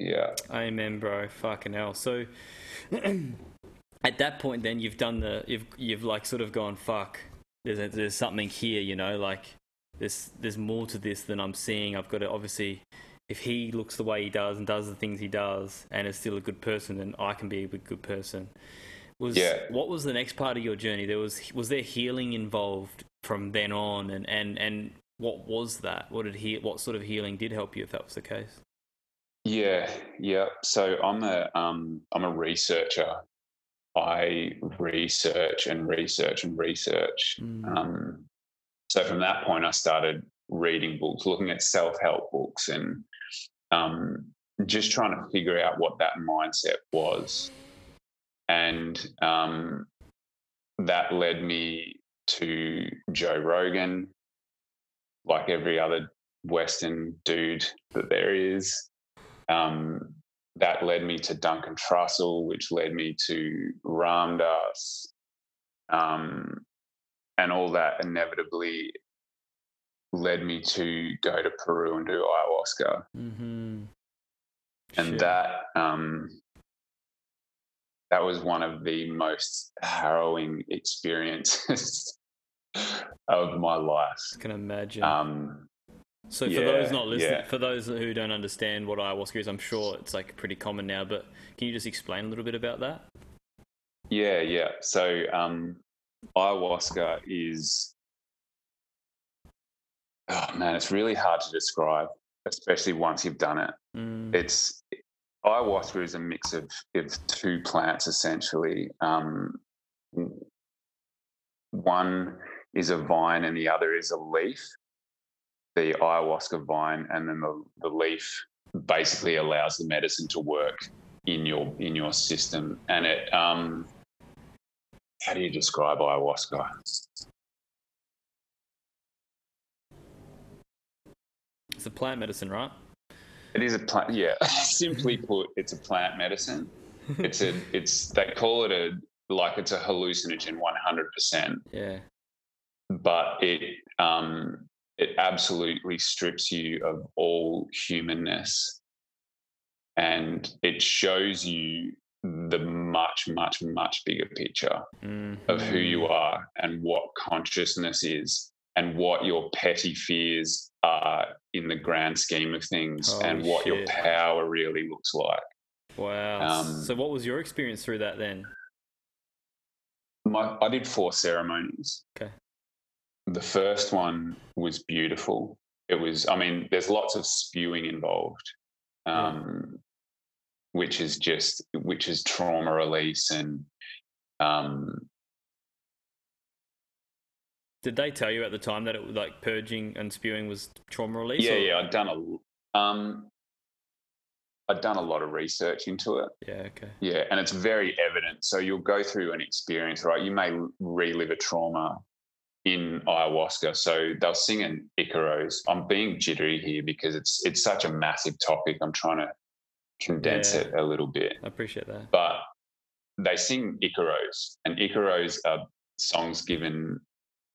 C: Yeah.
B: Amen, bro. Fucking hell. So, at that point, then you've done the you've you've like sort of gone fuck. There's a, there's something here, you know. Like there's there's more to this than I'm seeing. I've got to obviously, if he looks the way he does and does the things he does and is still a good person, then I can be a good person. Was
C: Yeah.
B: what was the next part of your journey? There was was there healing involved from then on, and and and what was that? What did he? What sort of healing did help you if that was the case?
C: Yeah, yeah. So I'm a um I'm a researcher. I research and research and research.
B: Mm.
C: Um, so from that point, I started reading books, looking at self help books, and um, just trying to figure out what that mindset was. And um, that led me to Joe Rogan, like every other Western dude that there is. Um, that led me to Duncan Trussell, which led me to Ram Dass. Um, and all that inevitably led me to go to Peru and do ayahuasca.
B: Mm-hmm.
C: And that um, that was one of the most harrowing experiences of my life.
B: I can imagine.
C: Um,
B: so for
C: yeah,
B: those not listening,
C: yeah.
B: for those who don't understand what ayahuasca is, I'm sure it's like pretty common now. But can you just explain a little bit about that?
C: Yeah, yeah. So um, ayahuasca is, oh man, it's really hard to describe, especially once you've done it.
B: Mm.
C: It's ayahuasca is a mix of, of two plants essentially. Um, one is a vine and the other is a leaf. The ayahuasca vine and then the, the leaf basically allows the medicine to work in your in your system. And it um, how do you describe ayahuasca?
B: It's a plant medicine, right?
C: It is a plant. Yeah, simply put, it's a plant medicine. It's a. It's they call it a like it's a hallucinogen, one hundred percent.
B: Yeah.
C: But it um it absolutely strips you of all humanness, and it shows you the much, much, much bigger picture
B: Mm.
C: of who you are and what consciousness is and what your petty fears are in the grand scheme of things and what your power really looks like.
B: Wow.
C: Um,
B: so, what was your experience through that then?
C: My, I did four ceremonies.
B: Okay.
C: The first one was beautiful. It was, I mean, there's lots of spewing involved, um, which is just, which is trauma release and, um,
B: Did they tell you at the time that it was like purging and spewing was trauma release?
C: yeah,
B: or-
C: yeah. I'd done a, um, I'd done a lot of research into it.
B: Yeah. Okay.
C: Yeah, and it's very evident. So you'll go through an experience, right? You may relive a trauma in ayahuasca. So they'll sing an Icaros. I'm being jittery here because it's it's such a massive topic. I'm trying to condense
B: Yeah.
C: it a little bit.
B: I appreciate that.
C: But they sing Icaros, and Icaros are songs given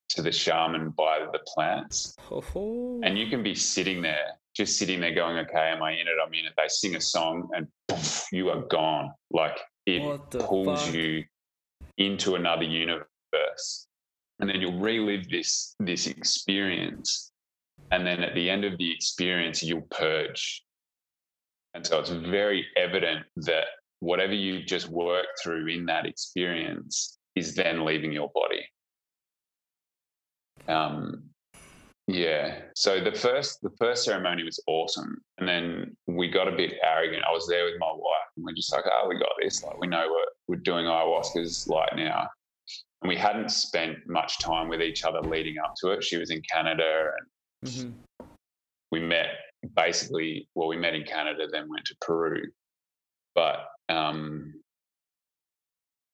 C: to the shaman by the plants.
B: Oh,
C: And you can be sitting there, just sitting there going, okay, am I in it? I'm in it. They sing a song and poof, you are gone. Like it pulls
B: fuck?
C: you into another universe. And then you'll relive this this experience. And then at the end of the experience, you'll purge. And so it's very evident that whatever you've just worked through in that experience is then leaving your body. Um, yeah. So the first the first ceremony was awesome, and then we got a bit arrogant. I was there with my wife, and we're just like, "Oh, we got this. Like, we know what we're doing ayahuasca's like now." And we hadn't spent much time with each other leading up to it. She was in Canada, and
B: Mhm.
C: we met basically. Well, we met in Canada, then went to Peru, but um,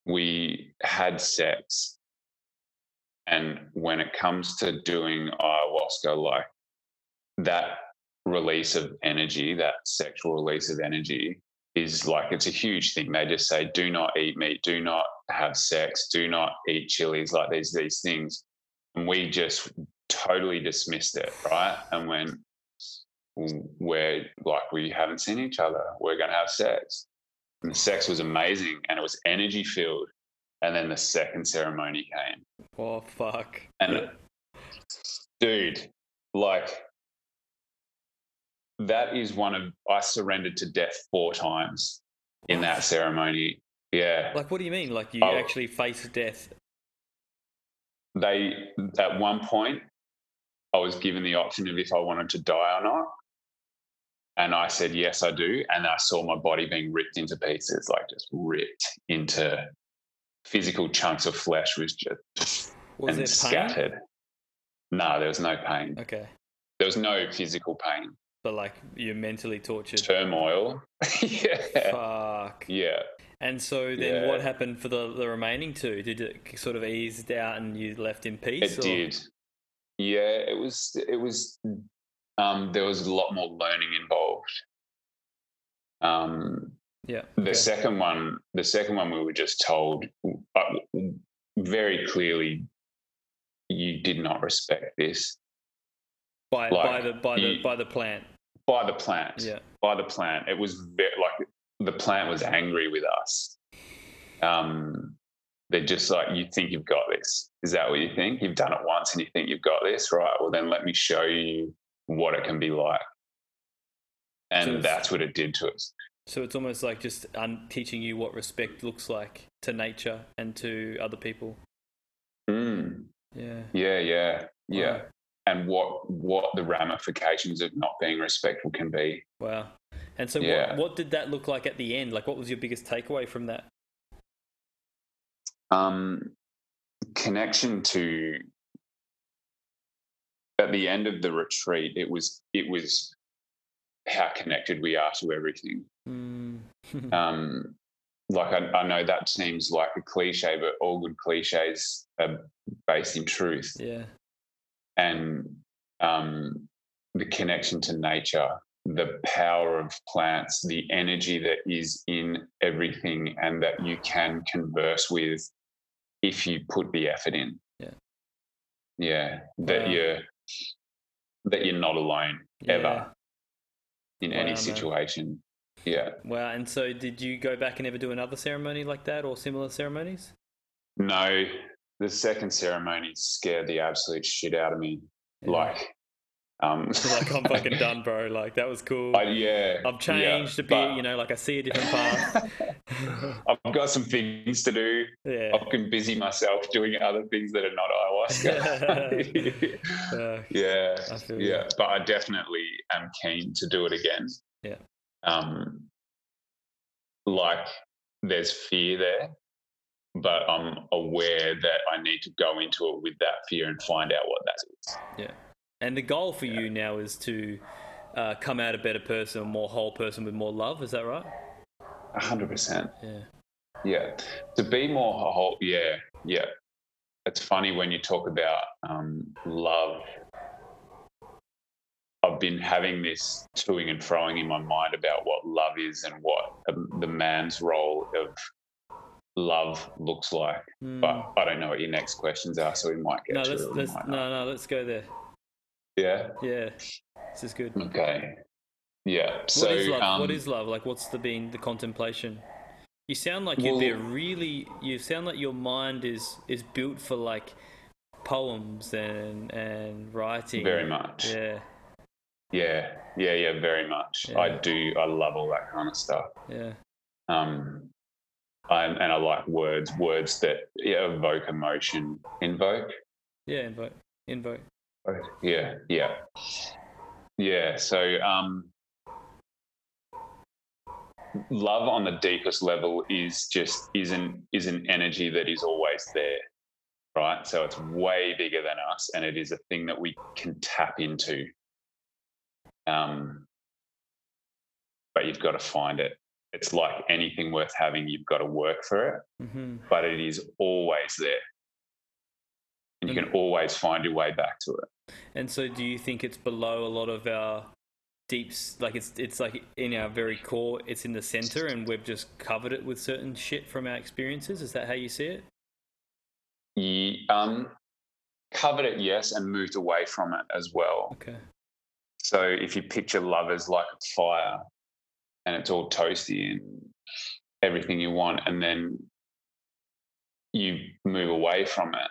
C: we had sex and when it comes to doing ayahuasca, like that release of energy, that sexual release of energy is like it's a huge thing. They just say, do not eat meat, do not have sex, do not eat chilies, like these these things. And we just totally dismissed it, right? And when we're like we haven't seen each other, we're gonna have sex. And the sex was amazing and it was energy filled. And then the second ceremony came.
B: Oh fuck.
C: And dude, like that is one of I surrendered to death four times in that ceremony. Yeah.
B: Like, what do you mean? Like, you
C: Oh.
B: actually face death?
C: They at one point I was given the option of if I wanted to die or not. And I said, yes, I do. And I saw my body being ripped into pieces, like just ripped into physical chunks of flesh was just
B: Was
C: and scattered. No, there was no pain.
B: Okay,
C: There was no physical pain.
B: but like you're mentally tortured.
C: Turmoil. yeah.
B: Fuck.
C: Yeah.
B: And so then, what happened for the the remaining two? Did it sort of eased out and you left in peace?
C: It
B: or-
C: did. Yeah, it was it was um there was a lot more learning involved. Um
B: Yeah.
C: the
B: okay.
C: second one the second one we were just told uh, very clearly you did not respect this
B: by by the by the
C: you-
B: by the plant.
C: by the plant.
B: Yeah.
C: by the plant. It was very like the plant was angry with us. Um, they're just like, you think you've got this. Is that what you think? You've done it once and you think you've got this, right? Well, then let me show you what it can be like. And
B: it's-
C: that's what it did to us.
B: So it's almost like just un- teaching you what respect looks like to nature and to other people.
C: Mm.
B: Yeah.
C: Yeah, yeah, yeah.
B: Wow.
C: And what what the ramifications of not being respectful can be.
B: Wow. And so,
C: Yeah.
B: what, what did that look like at the end? Like, what was your biggest takeaway from that?
C: Um, connection to at the end of the retreat, it was it was how connected we are to everything.
B: Mm.
C: Um, like I, I know that seems like a cliche, but all good cliches are based in truth.
B: yeah.
C: and um, the connection to nature, the power of plants, the energy that is in everything, and that you can converse with if you put the effort in.
B: Yeah.
C: Yeah, that
B: Wow.
C: you're that you're not alone ever in
B: Wow,
C: any
B: man.
C: situation. Yeah.
B: Wow. And so, did you go back and ever do another ceremony like that or similar ceremonies?
C: No, the second ceremony scared the absolute shit out of me.
B: Yeah.
C: Like, um,
B: like I'm fucking done, bro. Like that was cool.
C: I, yeah,
B: I've changed
C: yeah,
B: a bit, you know, like I see a different path.
C: I've got some things to do.
B: yeah.
C: I can busy myself doing other things that are not ayahuasca.
B: Uh,
C: yeah,
B: I feel you.
C: yeah. But I definitely am keen to do it again.
B: Yeah.
C: Um, like there's fear there, but I'm aware that I need to go into it with that fear and find out what that is.
B: And the goal for you now is to uh, come out a better person, a more whole person with more love. Is that right?
C: A hundred percent.
B: Yeah.
C: Yeah. To be more whole, yeah, yeah. It's funny when you talk about um, love. I've been having this toing and froing in my mind about what love is and what the man's role of love looks like.
B: Mm.
C: But I don't know what your next questions are, so we might get
B: no,
C: to
B: let's,
C: it.
B: let's no, no, let's go there.
C: Yeah.
B: Yeah, this is good.
C: Okay. Yeah. So
B: what is love?
C: um,
B: what is love? Like, what's the being the contemplation? You sound like you'd be a
C: Well-
B: really. You sound like your mind is is built for like poems and and writing.
C: very much?
B: Yeah,
C: Yeah. Yeah. Yeah. Very much.
B: Yeah.
C: I do. I love all that kind of stuff.
B: yeah,
C: um, I, and I like words, words that yeah, evoke emotion. Invoke,
B: yeah. Invoke, invoke.
C: Yeah, yeah, yeah. So, um, love on the deepest level is just is an is an energy that is always there, right? So it's way bigger than us, and it is a thing that we can tap into. Um, but you've got to find it. It's like anything worth having. You've got to work for it.
B: hmm
C: but it is always there. And you can always find your way back to it.
B: And so, do you think it's below a lot of our deeps? Like it's it's like in our very core, it's in the center, and we've just covered it with certain shit from our experiences. Is that how you see it?
C: You um, covered it, yes, and moved away from it as well.
B: Okay.
C: So if you picture love as like a fire and it's all toasty and everything you want, and then you move away from it,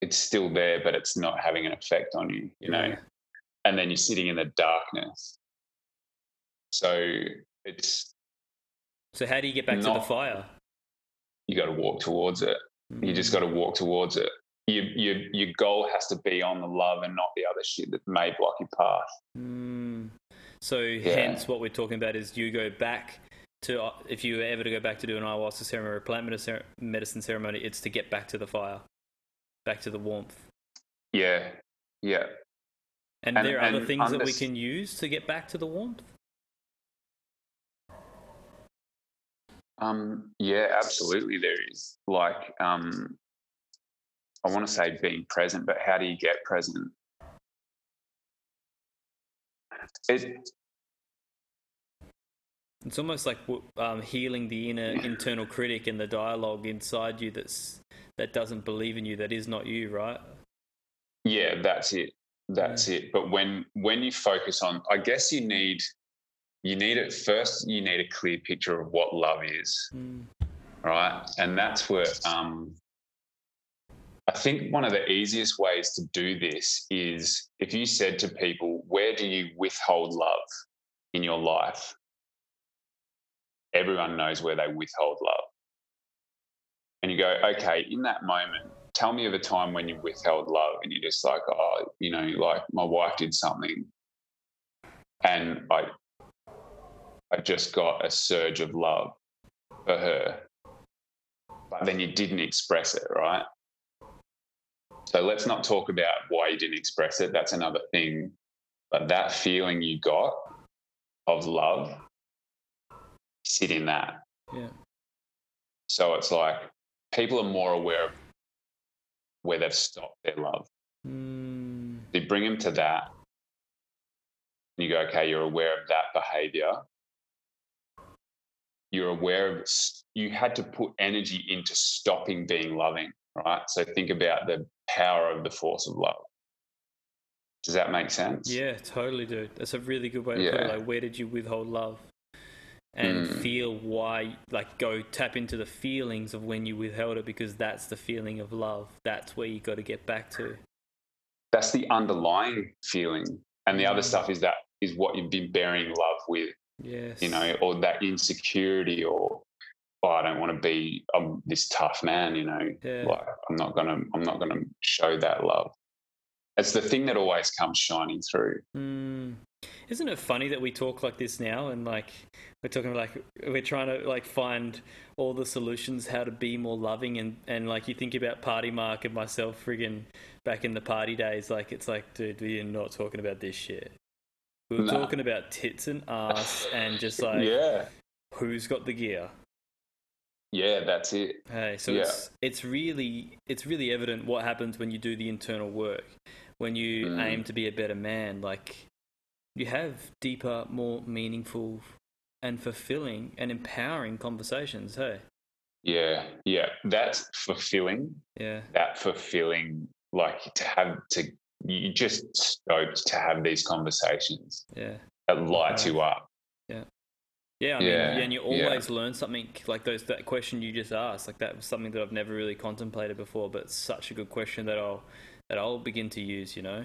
C: it's still there, but it's not having an effect on you, you know?
B: Yeah.
C: And then you're sitting in the darkness. So it's,
B: So how do you get back to the fire?
C: you got to walk towards it. You just got to walk towards it. Your, your, your goal has to be on the love and not the other shit that may block your path.
B: Mm. So hence what we're talking about is you go back to uh, if you were ever to go back to do an ayahuasca ceremony or a plant medicine ceremony, it's to get back to the fire, back to the warmth.
C: Yeah, yeah.
B: And,
C: And-
B: there are other
C: and
B: things that we can use to get back to the warmth.
C: Um, yeah, absolutely. There is like, um, I want to say being present, but how do you get present? It,
B: It's almost like um, healing the inner internal critic and the dialogue inside you that's that doesn't believe in you, that is not you, right?
C: yeah, that's it. That's it. But when when you focus on, I guess you need you need it first. You need a clear picture of what love is.
B: Mm.
C: right? And that's where um, I think one of the easiest ways to do this is if you said to people, Where do you withhold love in your life? everyone knows where they withhold love. And you go, okay, in that moment, tell me of a time when you withheld love and you're just like, oh, you know, like my wife did something and I I just got a surge of love for her. But then you didn't express it, right? So let's not talk about why you didn't express it. That's another thing. But that feeling you got of love, sit in that.
B: Yeah.
C: So it's like people are more aware of where they've stopped their love.
B: Mm,
C: You bring them to that. And You go, okay, you're aware of that behavior. You're aware of, you had to put energy into stopping being loving, right? So think about the power of the force of love. Does that make sense?
B: yeah, totally, dude. That's a really good way to put it. Like, where did you withhold love? And
C: Mm.
B: feel why, like, go tap into the feelings of when you withheld it because that's the feeling of love. That's where you got to get back to.
C: That's the underlying feeling. And the other
B: Mm.
C: stuff is that is what you've been bearing love with.
B: Yes.
C: you know, or that insecurity, or oh, I don't want to be um, this tough man, you know,
B: Yeah.
C: like I'm not gonna, I'm not gonna show that love. It's the thing that always comes shining through.
B: Mm. Isn't it funny that we talk like this now and like we're talking like we're trying to like find all the solutions how to be more loving and and like you think about Party Mark and myself friggin' back in the party days like it's like dude we're not talking about this shit. We were
C: Nah.
B: talking about tits and ass and just like
C: yeah,
B: who's got the gear.
C: yeah, that's it.
B: Hey, so
C: Yeah.
B: it's it's really it's really evident what happens when you do the internal work. When you
C: Mm.
B: aim to be a better man, like you have deeper, more meaningful and fulfilling and empowering conversations, hey.
C: Yeah, yeah, that's fulfilling.
B: Yeah.
C: That fulfilling, like to have to, you just stoked to have these conversations
B: Yeah.
C: that light you up.
B: Yeah, I mean,
C: Yeah,
B: and you
C: yeah.
B: always learn something like those. That question you just asked, like that was something that I've never really contemplated before, but such a good question that I'll that I'll begin to use. You know,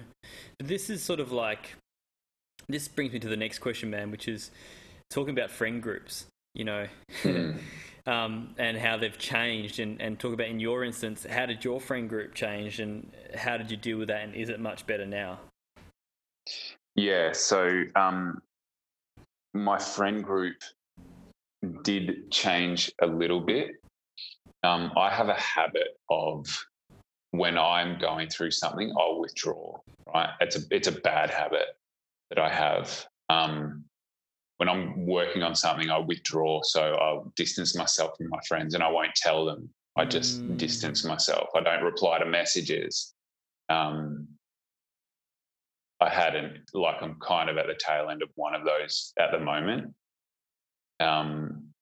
B: but this is sort of like this brings me to the next question, man, which is talking about friend groups. You know,
C: Hmm.
B: um, and how they've changed, and and talk about in your instance, how did your friend group change, and how did you deal with that, and is it much better now?
C: Yeah, so um, my friend group did change a little bit. Um, I have a habit of when I'm going through something, I'll withdraw. Right, it's a it's a bad habit that I have. Um, when I'm working on something, I withdraw, so I'll distance myself from my friends, and I won't tell them. I just
B: Mm.
C: distance myself. I don't reply to messages. Um, I hadn't like I'm kind of at the tail end of one of those at the moment. Um,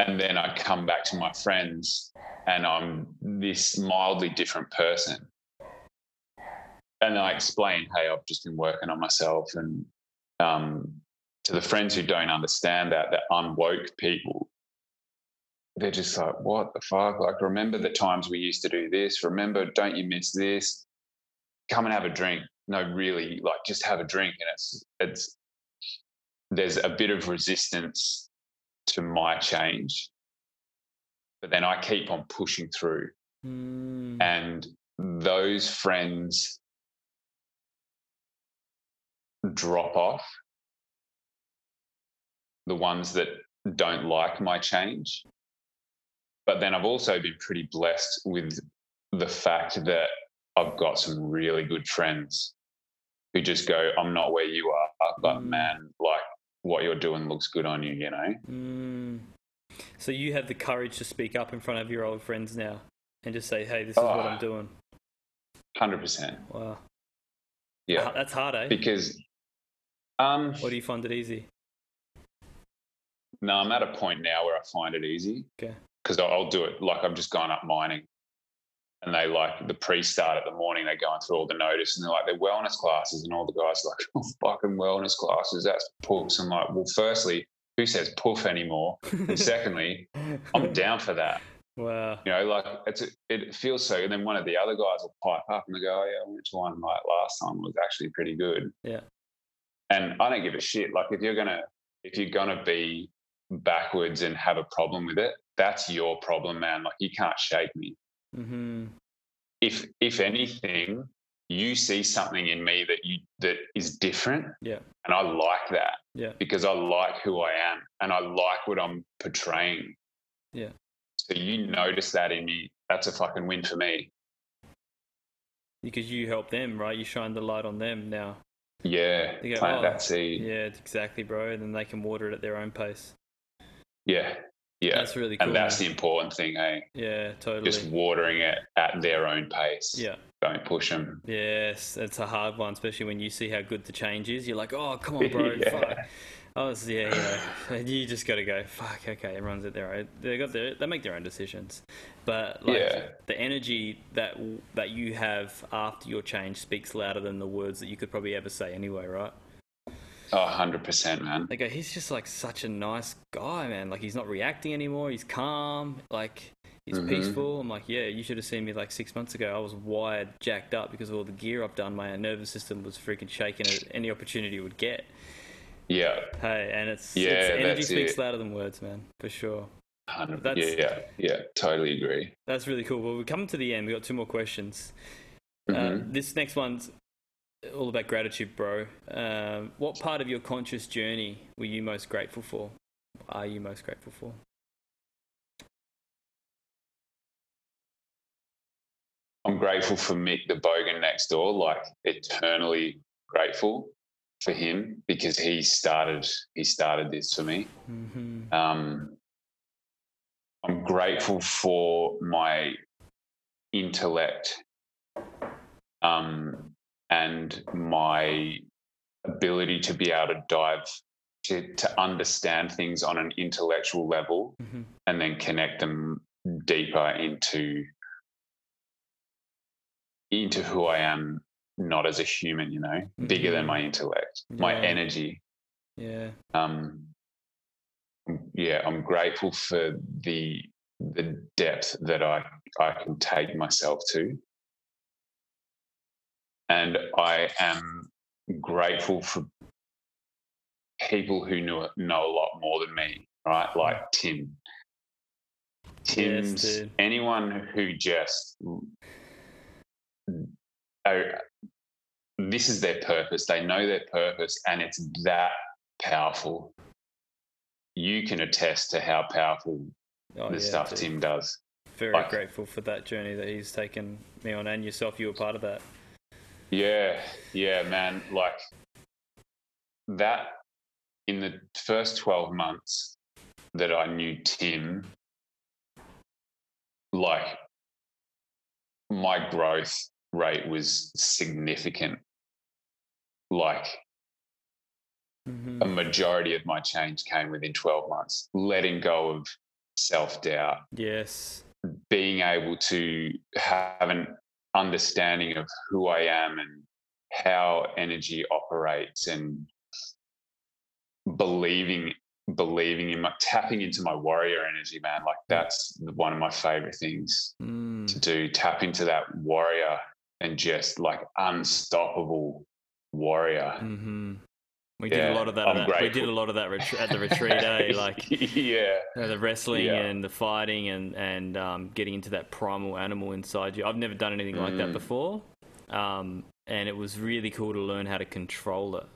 C: and then I come back to my friends and I'm this mildly different person. And I explain, hey, I've just been working on myself. And um, to the friends who don't understand that, that unwoke people, they're just like, what the fuck? Like, remember the times we used to do this? Remember, don't you miss this? come and have a drink. No, really, like just have a drink. And it's it's there's a bit of resistance to my change. But then I keep on pushing through.
B: Mm,
C: And those friends drop off. The ones that don't like my change. But then I've also been pretty blessed with the fact that I've got some really good friends who just go, I'm not where you are, but
B: Mm.
C: man, like what you're doing looks good on you, you know?
B: Mm. So you have the courage to speak up in front of your old friends now and just say, "Hey, this is what
C: Oh.
B: I'm doing."
C: 100%.
B: Wow,
C: Yeah.
B: Ah, that's hard, eh?
C: Because, um,
B: Or do you find it easy?
C: no, I'm at a point now where I find it easy.
B: Okay.
C: Because I'll do it like I'm just going up mining. And they like the pre-start at the morning, they're going through all the notice and they're like, they're wellness classes. And all the guys are like, oh, fucking wellness classes, that's puffs. I'm like, well, firstly, who says poof anymore? And secondly, I'm down for that.
B: wow.
C: You know, like it's it feels so. And then one of the other guys will pipe up and they go, "Oh yeah, I went to one like last time. It was actually pretty good."
B: Yeah.
C: And I don't give a shit. Like if you're gonna if you're gonna be backwards and have a problem with it, that's your problem, man. Like you can't shake me.
B: Mm-hmm.
C: If if anything, you see something in me that you that is different,
B: Yeah.
C: and I like that
B: Yeah.
C: because I like who I am and I like what I'm portraying.
B: Yeah.
C: So you notice that in me. That's a fucking win for me.
B: Because you help them, right? You shine the light on them now.
C: Yeah,
B: go,
C: plant
B: "Oh,
C: that seed.
B: Yeah, exactly, bro. And then they can water it at their own pace.
C: Yeah, yeah.
B: That's really cool.
C: and that's
B: man.
C: the important thing, hey?
B: Yeah, totally.
C: Just watering it at their own pace.
B: yeah.
C: Don't push them.
B: Yes, it's a hard one, especially when you see how good the change is. You're like, oh, come on, bro.
C: Yeah.
B: Fuck. I was, yeah, yeah. You just got to go, fuck, okay, everyone's at their own. They got their, they make their own decisions. But like
C: Yeah.
B: the energy that that you have after your change speaks louder than the words that you could probably ever say anyway, right?
C: Oh, 100%, man.
B: They go, he's just like such a nice guy, man. Like he's not reacting anymore. He's calm. Like he's
C: Mhm.
B: peaceful. I'm like, yeah, you should have seen me like six months ago. I was wired, jacked up because of all the gear I've done. My nervous system was freaking shaking at any opportunity it would get.
C: Yeah,
B: Hey, and it's,
C: Yeah,
B: it's energy speaks
C: it.
B: louder than words, man, for sure.
C: 100
B: That's-
C: yeah, yeah, yeah, totally agree.
B: That's really cool. Well, we're coming to the end. We got two more questions. Uh,
C: Mhm.
B: this next one's all about gratitude, bro. Um, what part of your conscious journey were you most grateful for? Are you most grateful for?
C: I'm grateful for Mick the Bogan next door, like eternally grateful for him because he started he started this for me.
B: Mm-hmm.
C: Um, I'm grateful for my intellect um, and my ability to be able to dive to, to understand things on an intellectual level
B: Mm-hmm.
C: and then connect them deeper into into who I am not as a human you know bigger than my intellect my energy.
B: Yeah.
C: um yeah i'm grateful for the the depth that i i can take myself to. And i am grateful for people who know know a lot more than me right? Like tim. Tim's
B: dude.
C: anyone who just oh, this is their purpose they know their purpose and it's that powerful you can attest to how powerful
B: Oh,
C: the
B: yeah,
C: stuff
B: dude.
C: tim does
B: Very
C: like-
B: grateful for that journey that he's taken me on, and yourself. You were part of that.
C: Yeah, yeah, man. Like that in the first 12 months that I knew Tim, like my growth rate was significant. Like
B: Mm-hmm.
C: a majority of my change came within 12 months, letting go of self doubt,
B: Yes.
C: being able to have an understanding of who I am and how energy operates and believing believing in my tapping into my warrior energy man like that's one of my favorite things
B: Mm.
C: to do tap into that warrior and just like unstoppable warrior
B: Mm-hmm. We did a lot of that. At that- we did a lot of that retr- at the retreat, eh? Like
C: yeah
B: uh, the wrestling
C: Yeah.
B: and the fighting and and um, getting into that primal animal inside you. I've never done anything like that
C: Mm.
B: before, um, and it was really cool to learn how to control it.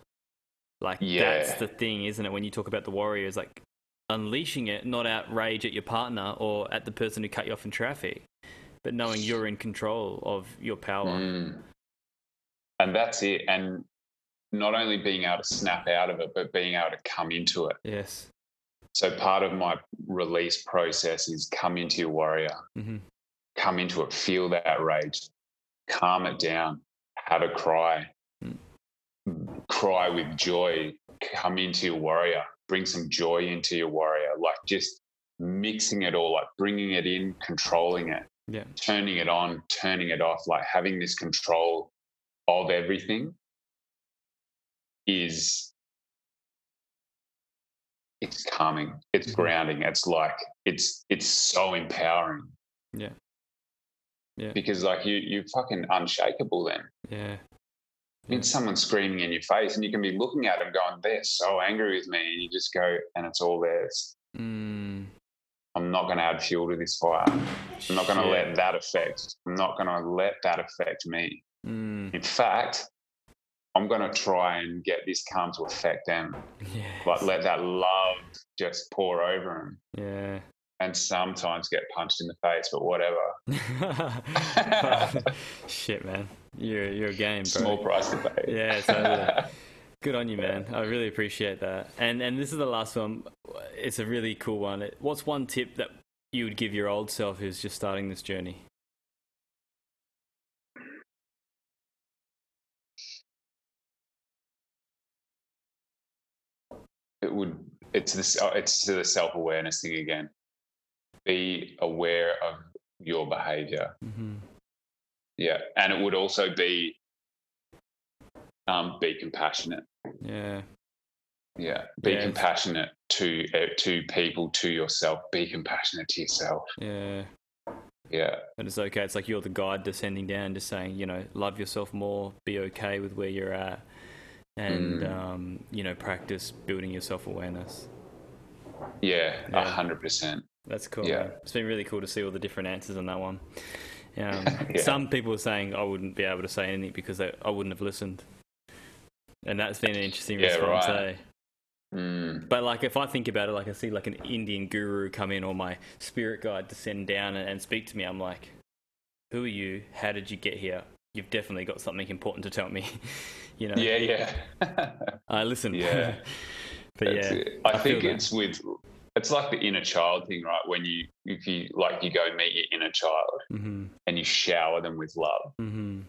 B: Like
C: Yeah.
B: that's the thing, isn't it? When you talk about the warriors, like unleashing it, not outrage at your partner or at the person who cut you off in traffic, but knowing you're in control of your power.
C: Mm. And that's it. And not only being able to snap out of it, but being able to come into it.
B: Yes.
C: So part of my release process is come into your warrior,
B: hmm
C: come into it, feel that rage, calm it down, have a cry,
B: Mm.
C: cry with joy, come into your warrior, bring some joy into your warrior, like just mixing it all, like bringing it in, controlling it,
B: Yeah.
C: turning it on, turning it off, like having this control of everything is it's calming, it's
B: Mhm.
C: grounding, it's like it's it's so empowering.
B: Yeah. Yeah.
C: Because like you you're fucking unshakable then.
B: Yeah.
C: When someone's screaming in your face and you can be looking at them going, they're so angry with me. And you just go, and it's all theirs.
B: Mm,
C: I'm not going to add fuel to this fire. I'm not going to let that affect. I'm not going to let that affect me.
B: Mm,
C: In fact, I'm going to try and get this calm to affect them.
B: yeah.
C: Like let that love just pour over them,
B: Yeah.
C: and sometimes get punched in the face, but whatever.
B: Shit, man. You're you're a game, bro.
C: Small price to pay.
B: Yeah, totally. Good on you, man. I really appreciate that. And and this is the last one. It's a really cool one. What's one tip that you would give your old self who's just starting this journey?
C: Would it's this uh, it's to the self-awareness thing again be aware of your behavior
B: Mm-hmm.
C: yeah and it would also be um, be compassionate
B: Yeah.
C: yeah be
B: Yes.
C: compassionate to uh, to people to yourself be compassionate to yourself
B: Yeah.
C: yeah
B: And it's okay. It's like you're the guide descending down, just saying, you know, love yourself more, be okay with where you're at, and,
C: Mm.
B: um, you know, practice building your self awareness.
C: yeah a hundred percent
B: That's cool.
C: Yeah.
B: man. It's been really cool to see all the different answers on that one. Um,
C: Yeah.
B: Some people are saying I wouldn't be able to say anything because they, I wouldn't have listened. And that's been an interesting
C: Yeah,
B: response.
C: right.
B: eh?
C: mm.
B: But like, if I think about it, like I see like an Indian guru come in or my spirit guide descend down and, and speak to me, I'm like, "Who are you? How did you get here? You've definitely got something important to tell me." you know?
C: yeah yeah
B: I listen.
C: Yeah.
B: but
C: That's
B: yeah,
C: it. I,
B: I
C: think
B: feel that.
C: it's with it's like the inner child thing, right? When you if you like you go meet your inner child
B: hmm
C: and you shower them with love.
B: hmm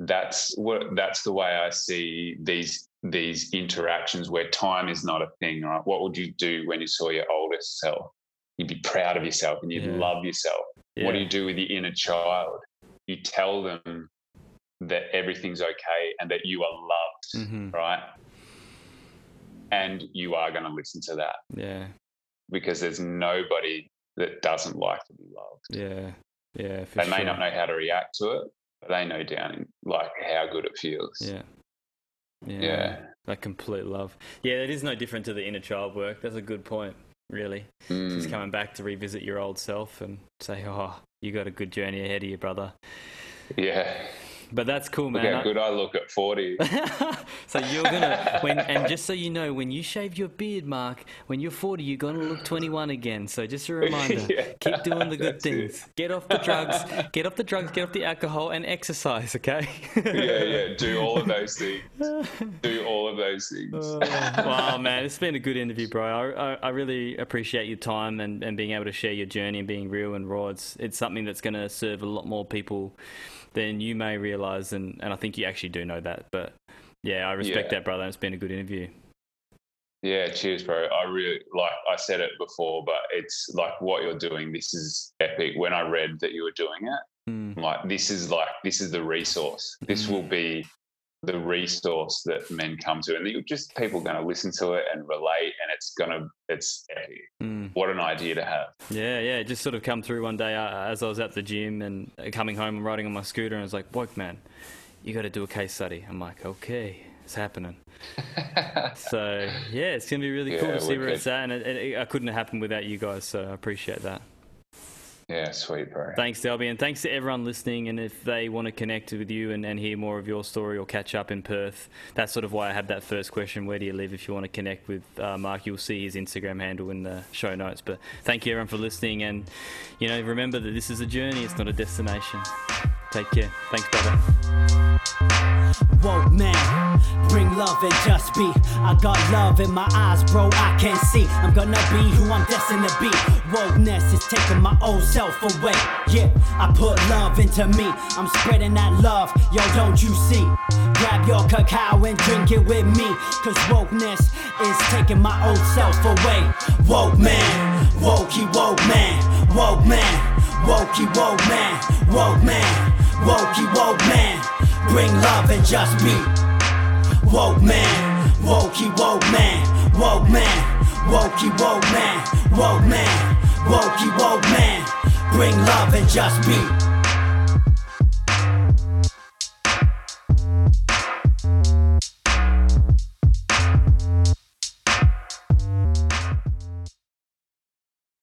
C: That's what that's the way I see these these interactions where time is not a thing, right? What would you do when you saw your oldest self? You'd be proud of yourself and you'd
B: Yeah.
C: love yourself.
B: Yeah.
C: What do you do with your inner child? You tell them that everything's okay and that you are loved,
B: hmm
C: right? And you are going to listen to that
B: Yeah.
C: because there's nobody that doesn't like to be loved.
B: Yeah. Yeah.
C: They may
B: sure.
C: not know how to react to it, but they know down in like how good it feels.
B: Yeah. Yeah.
C: Yeah.
B: That complete love. Yeah, that is no different to the inner child work. That's a good point, really.
C: Mm.
B: Just coming back to revisit your old self and say, oh, you got a good journey ahead of you, brother.
C: Yeah.
B: But that's cool,
C: Look
B: man.
C: how good I look at 40.
B: so you're gonna when and just so you know, when you shave your beard, Mark, when you're 40, you're gonna look 21 again. So just a reminder:
C: Yeah,
B: keep doing the good
C: that's it.
B: things. Get off the drugs. Get off the drugs. Get off the alcohol and exercise. Okay.
C: yeah, yeah. Do all of those things. Do all of those things.
B: Oh, wow, man, it's been a good interview, bro. I, I, I really appreciate your time and, and being able to share your journey and being real and raw. It's, it's something that's going to serve a lot more people than you may realize, and, and I think you actually do know that. But yeah, I respect
C: Yeah.
B: that, brother. It's been a good interview.
C: Yeah, cheers, bro. I really like. I said it before, but it's like what you're doing. This is epic. When I read that you were doing it,
B: Mm,
C: like this is like this is the resource. This
B: Mm.
C: will be the resource that men come to, and you just people going to listen to it and relate, and it's gonna it's
B: mm.
C: What an idea to have.
B: Yeah, yeah. It just sort of come through one day uh, as I was at the gym and uh, coming home and riding on my scooter, and I was like, "Bloke, man, you got to do a case study." I'm like, "Okay, it's happening." So yeah, it's gonna be really cool
C: Yeah,
B: to see where
C: wicked.
B: it's at, and it, it, it couldn't have happened without you guys. So I appreciate that.
C: Yeah, sweet, bro.
B: Thanks, Dalby, and thanks to everyone listening. And if they want to connect with you and, and hear more of your story or catch up in Perth, that's sort of why I had that first question: Where do you live? If you want to connect with uh, Mark, you'll see his Instagram handle in the show notes. But thank you, everyone, for listening, and you know, remember that this is a journey; it's not a destination. Take care. Thanks, brother.
A: Whoa, man, bring love and just be. I got love in my eyes, bro. I can't see. I'm gonna be who I'm destined to be. Wokeness is taking my old self away. Yeah, I put love into me. I'm spreading that love, yo, don't you see? Grab your cacao and drink it with me. Cause wokeness is taking my old self away. Woke man, wokey woke man, woke man, wokey woke man, woke man, wokey woke man. Bring love and just be. Woke man, wokey woke man, woke man, wokey woke man, woke man, wokey woke man. Bring love and just be.